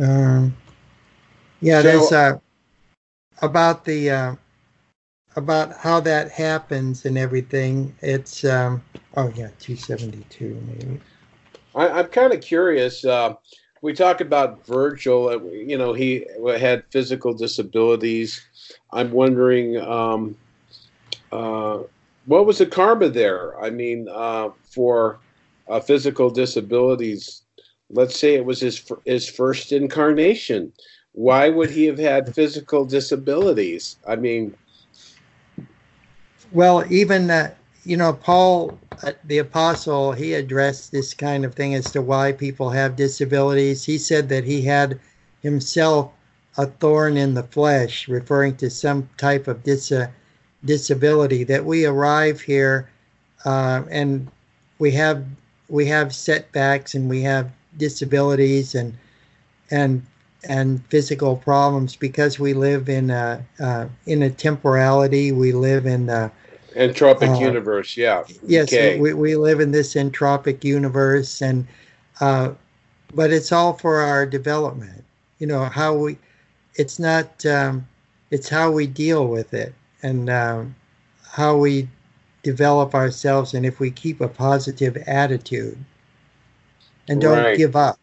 Um, yeah, so, there's uh, about the uh, about how that happens and everything. It's um, oh yeah, 272 maybe. I, am kind of curious. Uh, we talk about Virgil. Uh, you know, he had physical disabilities. I'm wondering, um, uh, what was the karma there? I mean, uh, for uh, physical disabilities, let's say it was his his first incarnation. Why would he have had physical disabilities? I mean, well, even you know, Paul, uh, the apostle, he addressed this kind of thing as to why people have disabilities. He said that he had himself a thorn in the flesh, referring to some type of dis- disability. That we arrive here uh, and we have we have setbacks and we have disabilities and and and physical problems because we live in a uh, in a temporality. We live in a, entropic uh, universe yeah yes okay. we, we live in this entropic universe and uh, but it's all for our development you know how we it's not um, it's how we deal with it and um, how we develop ourselves and if we keep a positive attitude and don't Right. give up.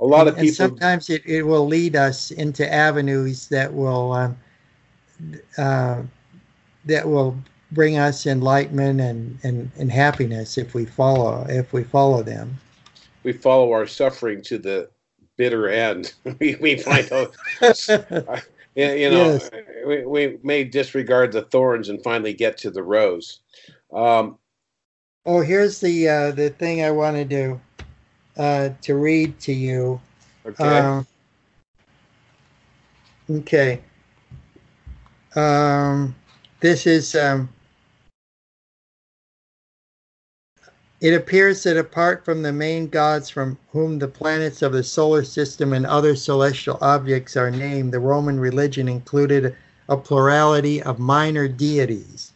A lot of and people. sometimes it, it will lead us into avenues that will um, uh, that will bring us enlightenment and, and, and happiness if we follow if we follow them. we follow our suffering to the bitter end. we, we find out, you know, Yes. we, we may disregard the thorns and finally get to the rose. Um, Oh, here's the uh, the thing I wanted to uh, to read to you. okay. Um, okay. Um, this is. Um, it appears that apart from the main gods from whom the planets of the solar system and other celestial objects are named, the Roman religion included a plurality of minor deities.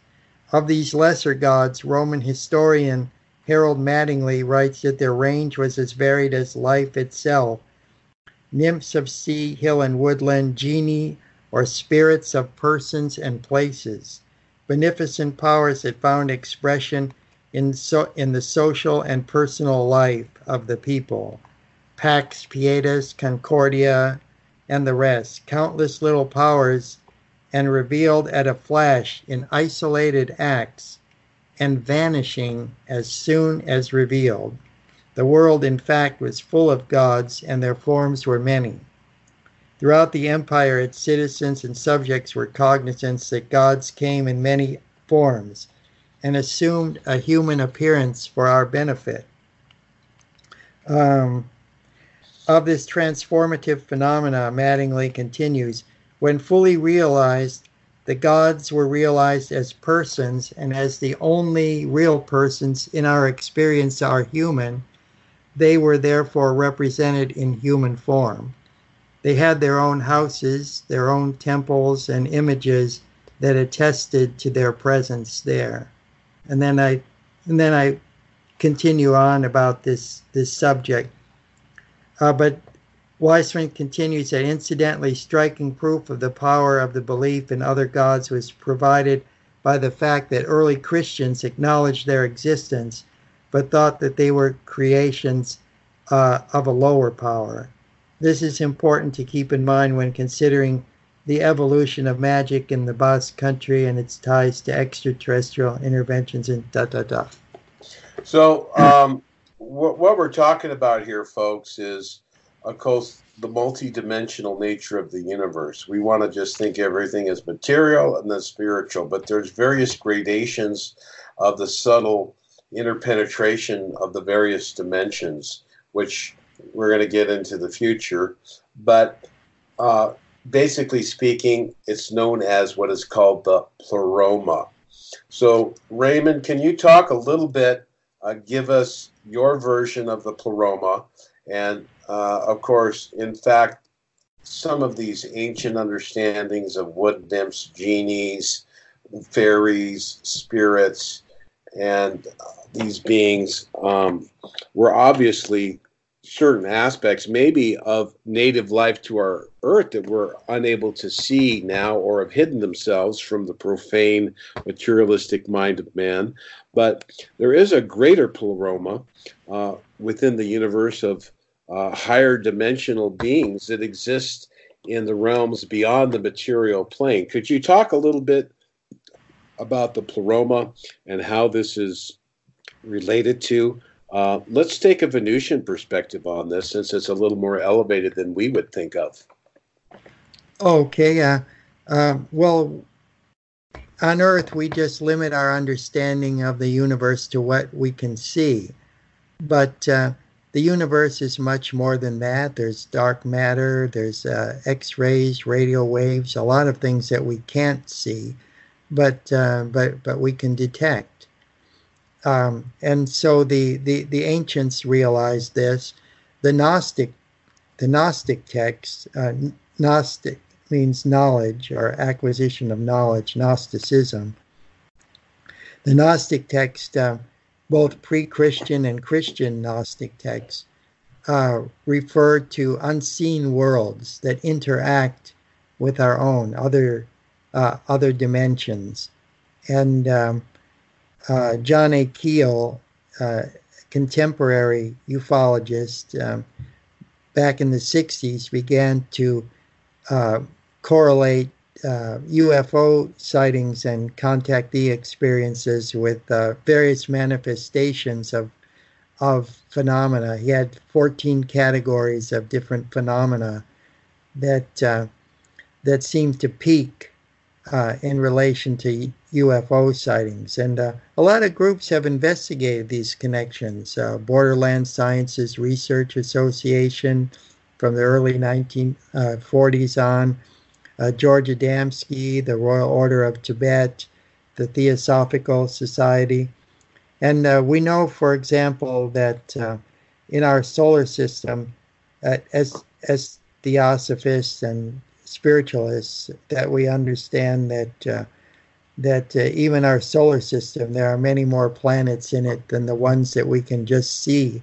Of these lesser gods, Roman historian Harold Mattingly writes that their range was as varied as life itself nymphs of sea, hill, and woodland, genii, or spirits of persons and places, beneficent powers that found expression in, so, in the social and personal life of the people, Pax Pietas, Concordia, and the rest, countless little powers, and revealed at a flash in isolated acts and vanishing as soon as revealed. The world, in fact, was full of gods, and their forms were many. Throughout the empire, its citizens and subjects were cognizant that gods came in many forms and assumed a human appearance for our benefit. Um, of this transformative phenomena, Mattingly continues when fully realized, the gods were realized as persons, and as the only real persons in our experience are human, they were therefore represented in human form. They had their own houses, their own temples, and images that attested to their presence there. And then I, and then I continue on about this this subject. Uh, but Weissman continues that incidentally striking proof of the power of the belief in other gods was provided by the fact that early Christians acknowledged their existence but thought that they were creations uh, of a lower power. This is important to keep in mind when considering the evolution of magic in the Basque country and its ties to extraterrestrial interventions and da da da. So, um, what, what we're talking about here, folks, is of course the multi-dimensional nature of the universe. We want to just think everything is material and then spiritual, but there's various gradations of the subtle interpenetration of the various dimensions, which we're going to get into the future. But uh, basically speaking, it's known as what is called the pleroma. So, Raymond, can you talk a little bit? Uh, give us your version of the pleroma, and uh, of course, in fact, some of these ancient understandings of wood nymphs, genies, fairies, spirits, and uh, these beings um, were obviously certain aspects, maybe of native life to our earth that we're unable to see now or have hidden themselves from the profane, materialistic mind of man. But there is a greater pleroma uh, within the universe of uh, higher dimensional beings that exist in the realms beyond the material plane. Could you talk a little bit about the pleroma and how this is related to? Uh, let's take a Venusian perspective on this since it's a little more elevated than we would think of. Okay. Uh, uh, well, on Earth, we just limit our understanding of the universe to what we can see. But uh, the universe is much more than that. There's dark matter, there's uh, X rays, radio waves, a lot of things that we can't see, but, uh, but, but we can detect. Um, and so the, the, the ancients realized this. The Gnostic, the Gnostic texts, uh, Gnostic means knowledge or acquisition of knowledge, Gnosticism. The Gnostic text, uh, both pre Christian and Christian Gnostic texts, uh, refer to unseen worlds that interact with our own, other, uh, other dimensions. And um, uh, John A. Keel, uh, contemporary ufologist, um, back in the 60s began to uh, correlate uh, UFO sightings and contactee experiences with uh, various manifestations of of phenomena. He had 14 categories of different phenomena that uh, that seemed to peak uh, in relation to UFO sightings, and uh, a lot of groups have investigated these connections. Uh, Borderland Sciences Research Association from the early 1940s on uh, George Adamski, the Royal Order of Tibet, the Theosophical Society. And uh, we know, for example, that uh, in our solar system, uh, as, as theosophists and spiritualists, that we understand that uh, that uh, even our solar system, there are many more planets in it than the ones that we can just see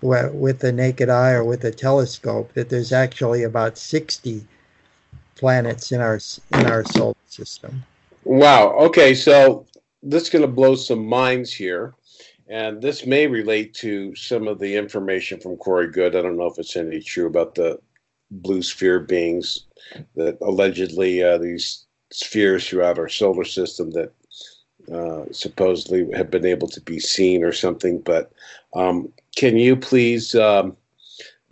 with the naked eye or with a telescope. That there's actually about 60 planets in our in our solar system. Wow. Okay, so this is going to blow some minds here, and this may relate to some of the information from Corey Goode. I don't know if it's any true about the blue sphere beings that allegedly uh, these spheres throughout our solar system that uh, supposedly have been able to be seen or something. But um, can you please um,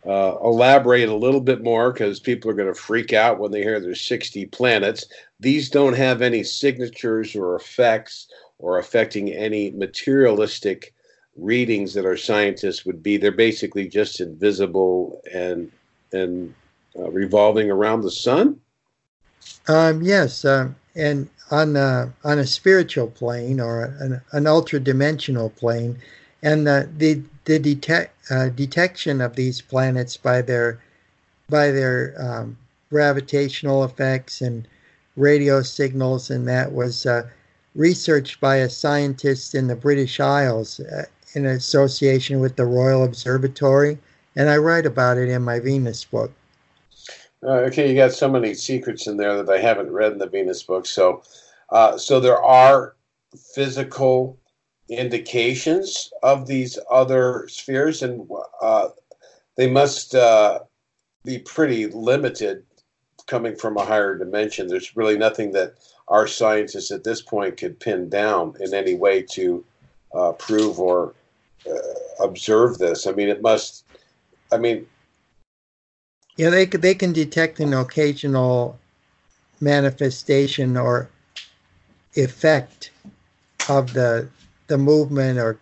uh, elaborate a little bit more because people are going to freak out when they hear there's 60 planets. These don't have any signatures or effects or affecting any materialistic readings that our scientists would be. They're basically just invisible and and uh, revolving around the sun. Um, yes, uh, and on a, on a spiritual plane or an, an ultra dimensional plane, and the the, the detect, uh, detection of these planets by their by their um, gravitational effects and radio signals, and that was uh, researched by a scientist in the British Isles uh, in association with the Royal Observatory, and I write about it in my Venus book. Uh, okay, you got so many secrets in there that I haven't read in the Venus book. So, uh, so there are physical indications of these other spheres, and uh, they must uh, be pretty limited coming from a higher dimension. There's really nothing that our scientists at this point could pin down in any way to uh, prove or uh, observe this. I mean, it must. I mean, yeah, they they can detect an occasional manifestation or effect of the the movement or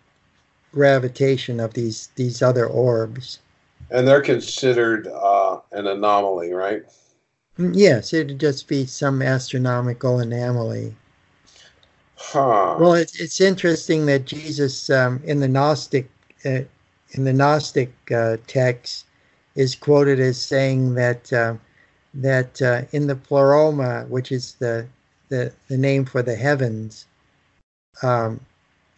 gravitation of these these other orbs. And they're considered uh, an anomaly, right? Mm, yes, it'd just be some astronomical anomaly. Huh. Well, it's it's interesting that Jesus um, in the Gnostic uh, in the Gnostic uh, text is quoted as saying that uh, that uh, in the pleroma, which is the the, the name for the heavens, um,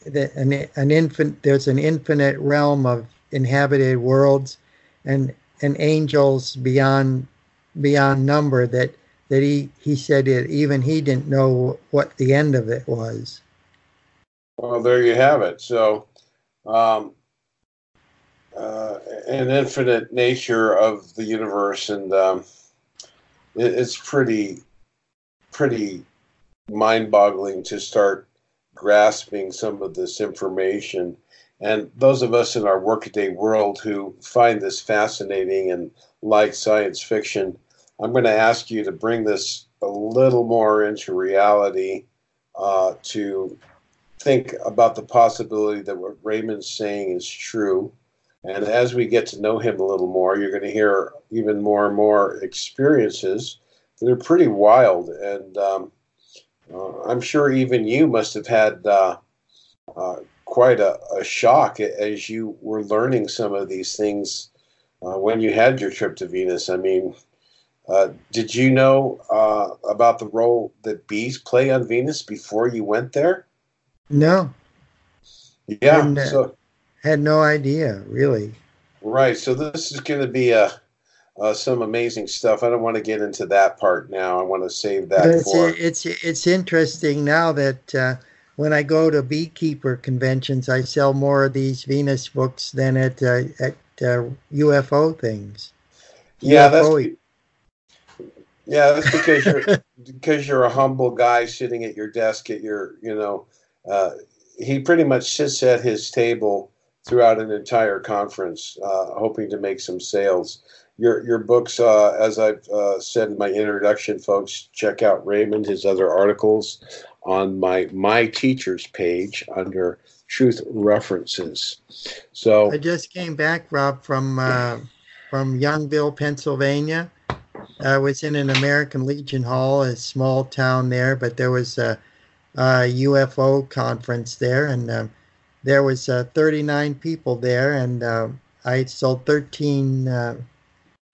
an, an infant there's an infinite realm of inhabited worlds and and angels beyond beyond number that that he he said it even he didn't know what the end of it was. Well there you have it. So um, uh, an infinite nature of the universe and um, it, it's pretty pretty mind-boggling to start grasping some of this information. And those of us in our workaday world who find this fascinating and like science fiction, I'm going to ask you to bring this a little more into reality uh, to think about the possibility that what Raymond's saying is true. And as we get to know him a little more, you're going to hear even more and more experiences that are pretty wild. And um, uh, I'm sure even you must have had uh, uh, quite a, a, shock as you were learning some of these things uh, when you had your trip to Venus. I mean, uh, did you know uh, about the role that bees play on Venus before you went there? No. Yeah. And, so had no idea, really. Right. So this is going to be a uh, some amazing stuff. I don't want to get into that part now. I want to save that it's, for. It's it's interesting now that uh, when I go to beekeeper conventions, I sell more of these Venus books than at uh, at uh, UFO things. Yeah, UFO. that's yeah, that's because you're because you're a humble guy sitting at your desk at your you know. Uh, he pretty much sits at his table throughout an entire conference, uh, hoping to make some sales. Your your books, uh, as I've uh, said in my introduction, folks, check out Raymond, his other articles on my my teachers page under truth references. So I just came back, Rob, from uh, from Youngville, Pennsylvania. I was in an American Legion Hall, a small town there, but there was a, a UFO conference there, and um, there was uh, 39 people there, and uh, I sold 13, uh,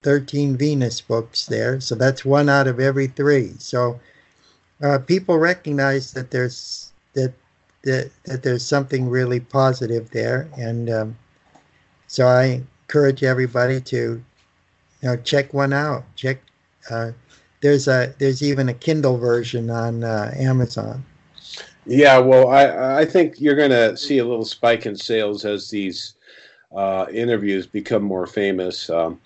13 Venus books there. So that's one out of every three. So uh, people recognize that there's that, that that there's something really positive there, and um, so I encourage everybody to you know check one out. Check uh, there's a there's even a Kindle version on uh, Amazon. Yeah, well, I I think you're going to see a little spike in sales as these uh, interviews become more famous. Um,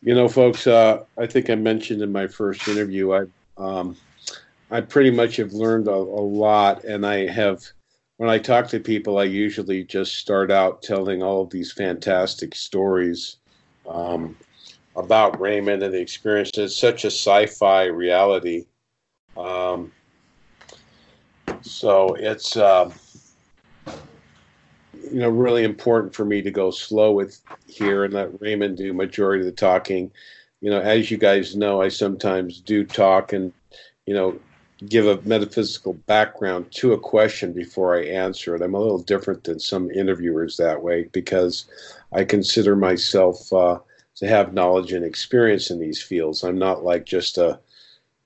you know, folks, uh, I think I mentioned in my first interview, I um, I pretty much have learned a, a, lot, and I have. When I talk to people, I usually just start out telling all of these fantastic stories um, about Raymond and the experience. It's such a sci-fi reality. Um, so it's uh, you know really important for me to go slow with here and let Raymond do majority of the talking. You know, as you guys know, I sometimes do talk and you know give a metaphysical background to a question before I answer it. I'm a little different than some interviewers that way because I consider myself uh, to have knowledge and experience in these fields. I'm not like just a,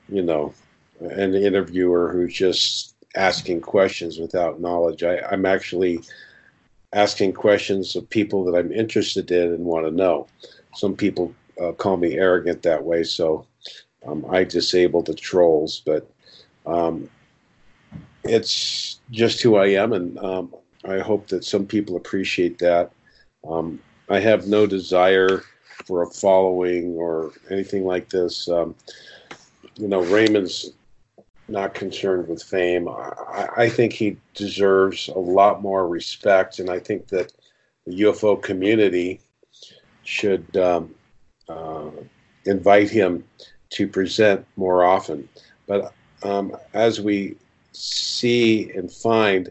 you know, an interviewer who's just asking questions without knowledge. I, I'm actually asking questions of people that I'm interested in and want to know. Some people uh, call me arrogant that way, so um, I disable the trolls, but um, it's just who I am, and um, I hope that some people appreciate that. Um, I have no desire for a following or anything like this. Um, you know, Raymond's not concerned with fame. I, I, think he deserves a lot more respect, and I think that the UFO community should um, uh, invite him to present more often. But um, as we see and find,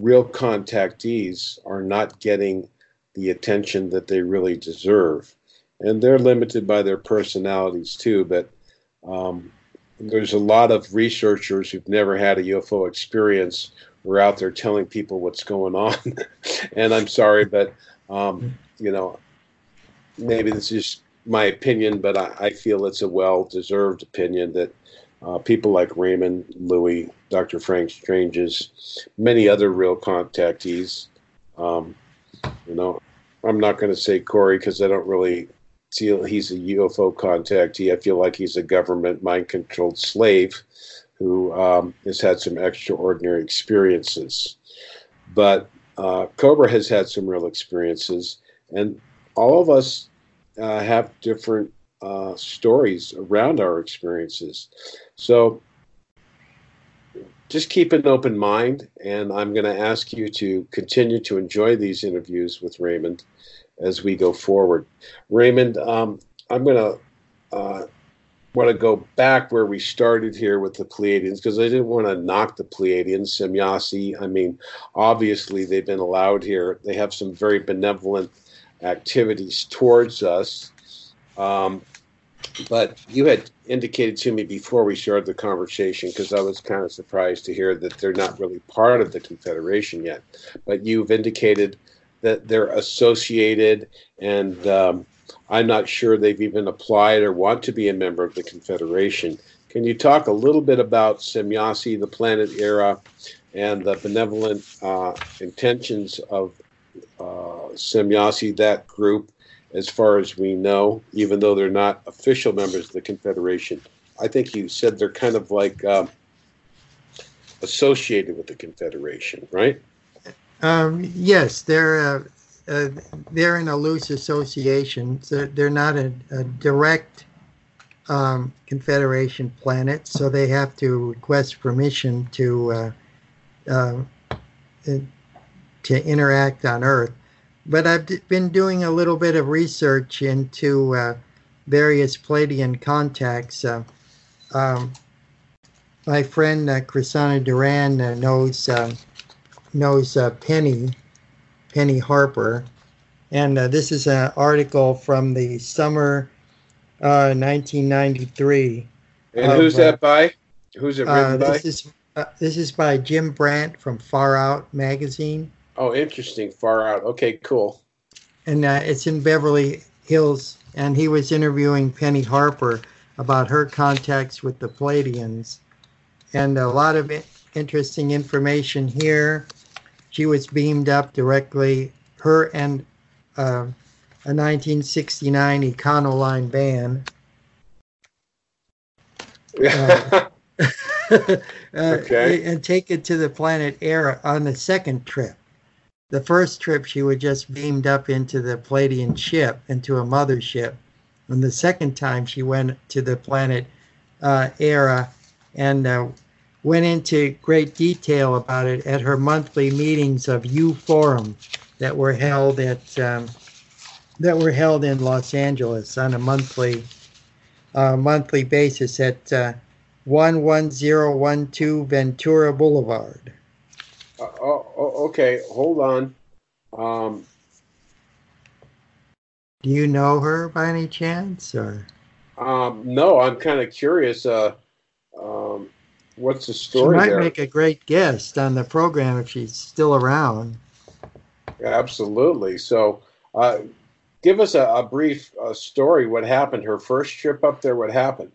real contactees are not getting the attention that they really deserve. And they're limited by their personalities too, but um, there's a lot of researchers who've never had a UFO experience who are out there telling people what's going on. and I'm sorry, but um, you know, maybe this is my opinion, but I, I feel it's a well-deserved opinion that uh, people like Raymond, Louis, Dr. Frank Stranges, many other real contactees. Um, you know, I'm not going to say Corey because I don't really feel he's a UFO contactee. I feel like he's a government mind controlled slave who um, has had some extraordinary experiences. But uh, Cobra has had some real experiences, and all of us uh, have different uh, stories around our experiences. So just keep an open mind, and I'm going to ask you to continue to enjoy these interviews with Raymond as we go forward. Raymond, um, I'm going to uh, want to go back where we started here with the Pleiadians because I didn't want to knock the Pleiadians, Semjase. I mean, obviously they've been allowed here. They have some very benevolent activities towards us. Um, but you had indicated to me before we started the conversation because I was kind of surprised to hear that they're not really part of the Confederation yet. But you've indicated that they're associated, and um, I'm not sure they've even applied or want to be a member of the Confederation. Can you talk a little bit about Semjase, the planet Erra, and the benevolent uh, intentions of uh, Semjase, that group, as far as we know, even though they're not official members of the Confederation? I think you said they're kind of like. Uh, associated with the Confederation, right? Um, yes, they're uh, uh, they're in a loose association. So they're not a, a direct um, Confederation planet, so they have to request permission to uh, uh, to interact on Earth. But I've been doing a little bit of research into uh, various Pleiadian contacts. Uh, um, my friend uh, Chrisana Duran uh, knows uh, knows uh, Penny Penny Harper, and uh, this is an article from the summer uh, 1993. And of, who's that by? Who's it uh, written this by? Is, this is by Jim Brandt from Far Out magazine. Oh, interesting. Far Out. Okay, cool. And it's in Beverly Hills, and he was interviewing Penny Harper about her contacts with the Pleiadians. And a lot of interesting information here. She was beamed up directly, her and uh, a 1969 Econoline van. Uh, uh, okay. And take it to the planet Erra on the second trip. The first trip, she was just beamed up into the Pleiadian ship, into a mothership. And the second time, she went to the planet uh, Erra and uh, went into great detail about it at her monthly meetings of U Forum that were held at um, that were held in Los Angeles on a monthly uh, monthly basis at uh, 11012 Ventura Boulevard. Uh, oh, oh, okay, hold on. Um, Do you know her by any chance, or? Um, no, I'm kind of curious. Uh, um, what's the story? She might there? make a great guest on the program if she's still around. Absolutely. So, uh, give us a, a brief uh, story. What happened? Her first trip up there. What happened?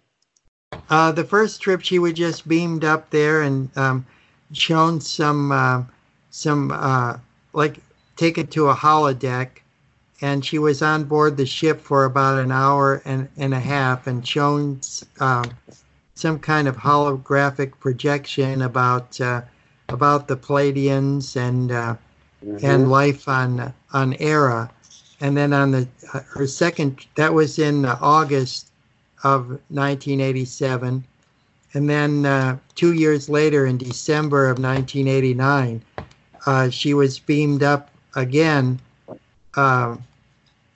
Uh, the first trip, she was just beamed up there and um, shown some uh, some uh, like taken to a holodeck, and she was on board the ship for about an hour and, and a half and shown um, some kind of holographic projection about uh, about the Pleiadians and uh, mm-hmm. and life on on Erra, and then on the uh, her second that was in August of 1987. And then uh, two years later, in December of 1989, uh, she was beamed up again. Uh,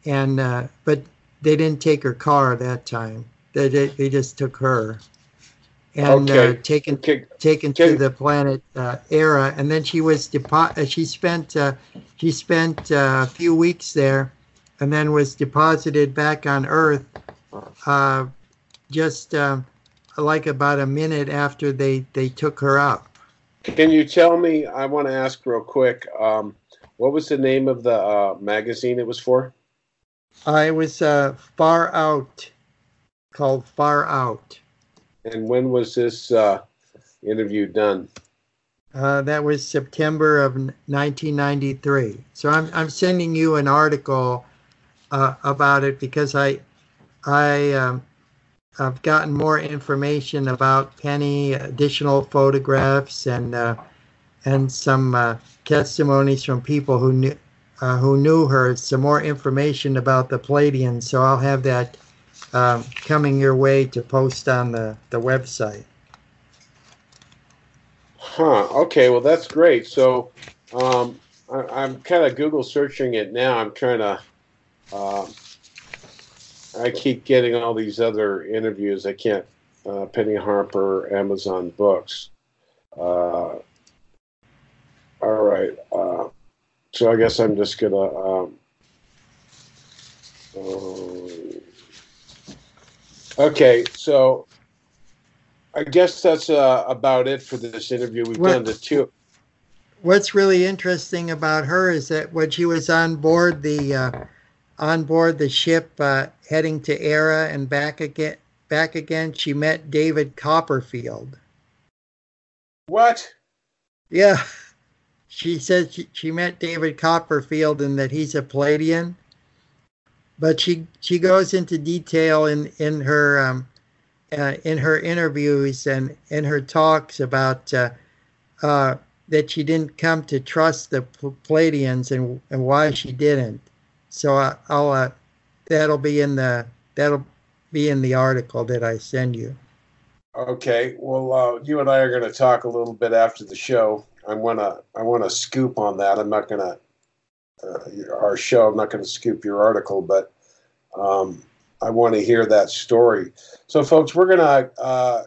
and uh, but they didn't take her car that time. They they just took her and uh, taken okay. taken okay. to the planet uh, Erra. And then she was depo- She spent she spent a few weeks there, and then was deposited back on Earth uh, just uh, like about a minute after they, they took her up. Can you tell me? I want to ask real quick. Um, what was the name of the uh, magazine it was for? Uh, it was uh, Far Out, called Far Out. And when was this uh, interview done? Uh, that was September of 1993. So I'm I'm sending you an article uh, about it because I I um, I've gotten more information about Penny, additional photographs, and uh, and some uh, testimonies from people who knew uh, who knew her. Some more information about the Pleiadians. So I'll have that um, coming your way to post on the the website. Huh. Okay. Well, that's great. So um, I, am kind of Google searching it now. I'm trying to. Um, I keep getting all these other interviews. I can't. Uh, Penny Harper, Amazon Books. Uh, all right. Uh, so I guess I'm just gonna. Um, uh, okay, so I guess that's uh, about it for this interview. We've what, done the two. What's really interesting about her is that when she was on board the uh, on board the ship uh, heading to Erra and back again, back again, she met David Copperfield. What? Yeah. She said she, she met David Copperfield and that he's a Pleiadian. But she she goes into detail in in her um, uh, in her interviews and in her talks about uh, uh, that she didn't come to trust the Pleiadians and, and why she didn't. So I, will uh, that'll be in the that'll be in the article that I send you. Okay. Well, uh, you and I are going to talk a little bit after the show. I want to I want to scoop on that. I'm not going to uh, our show. I'm not going to scoop your article, but um, I want to hear that story. So, folks, we're going to uh,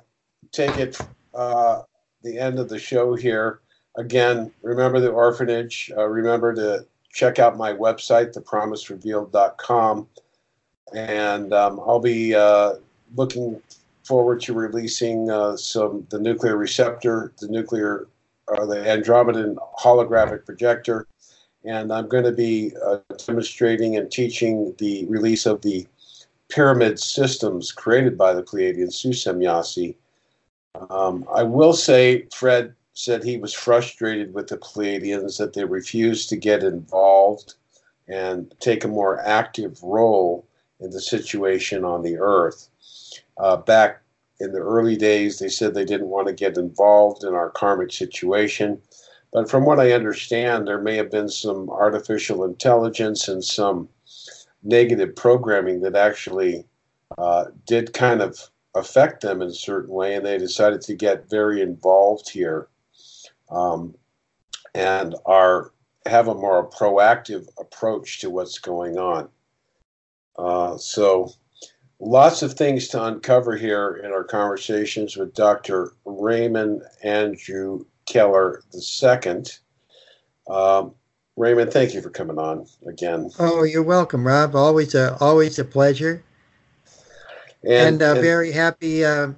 take it uh, the end of the show here. Again, remember the orphanage. Uh, remember to check out my website, thepromiserevealed.com. And um, I'll be uh, looking forward to releasing uh, some the nuclear receptor, the nuclear, uh, the Andromedan holographic projector, and I'm going to be uh, demonstrating and teaching the release of the pyramid systems created by the Pleiadian Su Um, I will say, Fred said he was frustrated with the Pleiadians that they refused to get involved and take a more active role in the situation on the Earth. Uh, back in the early days, they said they didn't want to get involved in our karmic situation. But from what I understand, there may have been some artificial intelligence and some negative programming that actually uh, did kind of affect them in a certain way, and they decided to get very involved here um, and are have a more proactive approach to what's going on. Uh, so, lots of things to uncover here in our conversations with Dr. Raymond Andrew Keller II. Um, Raymond, thank you for coming on again. Oh, you're welcome, Rob. Always a always a pleasure. And, and, uh, and very happy. Uh,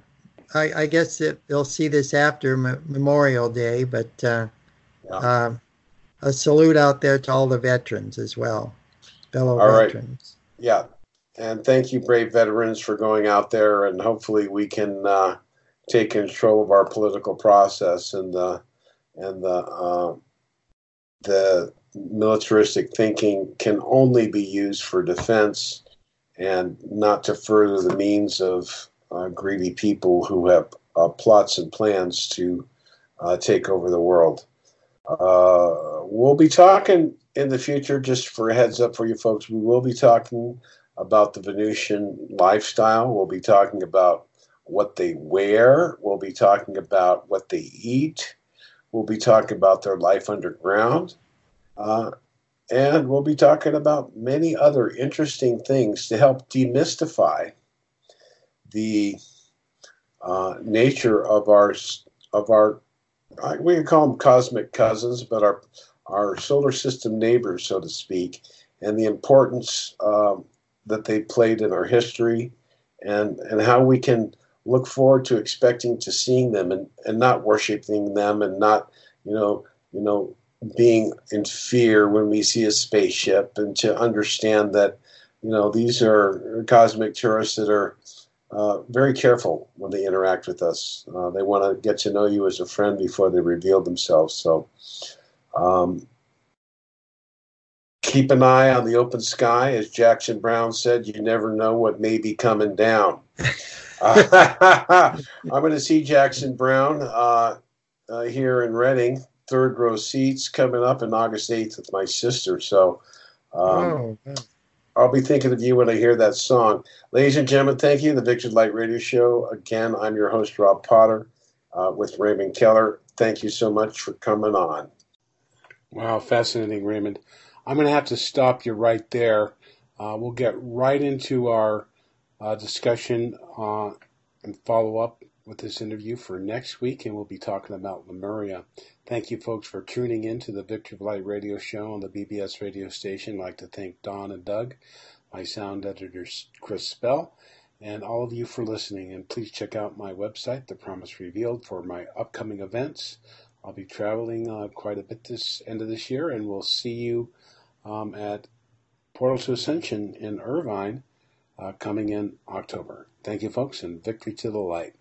I, I, guess that they'll see this after M- Memorial Day, but uh, yeah. Uh, a salute out there to all the veterans as well, fellow all veterans. Right. Yeah, and thank you, brave veterans, for going out there, and hopefully we can uh, take control of our political process and the and the uh, the militaristic thinking can only be used for defense and not to further the means of uh, greedy people who have uh, plots and plans to uh, take over the world. Uh, we'll be talking in the future, just for a heads up for you folks, we will be talking about the Venusian lifestyle. We'll be talking about what they wear. We'll be talking about what they eat. We'll be talking about their life underground. Uh, and we'll be talking about many other interesting things to help demystify the uh, nature of our of our we can call them cosmic cousins, but our our solar system neighbors, so to speak, and the importance um, that they played in our history, and and how we can look forward to expecting to seeing them and, and not worshiping them and not you know you know being in fear when we see a spaceship and to understand that you know these are cosmic tourists that are uh, very careful when they interact with us. Uh, they want to get to know you as a friend before they reveal themselves. So um, keep an eye on the open sky. As jackson Browne said you never know what may be coming down i'm going to see jackson Browne uh, uh, here in reading third row seats coming up in August 8th with my sister. So um, oh, I'll be thinking of you when I hear that song. Ladies and gentlemen, thank you. The Victory Light Radio Show. Again, I'm your host, Rob Potter, uh, with Raymond Keller. Thank you so much for coming on. Wow, fascinating, Raymond. I'm going to have to stop you right there. Uh, we'll get right into our uh, discussion uh, and follow up with this interview for next week, and we'll be talking about Lemuria. Thank you, folks, for tuning in to the Victory of Light radio show on the BBS radio station. I'd like to thank Don and Doug, my sound editor, Chris Spell, and all of you for listening. And please check out my website, The Promise Revealed, for my upcoming events. I'll be traveling uh, quite a bit this end of this year, and we'll see you um, at Portal to Ascension in Irvine Uh, coming in October. Thank you, folks, and victory to the light.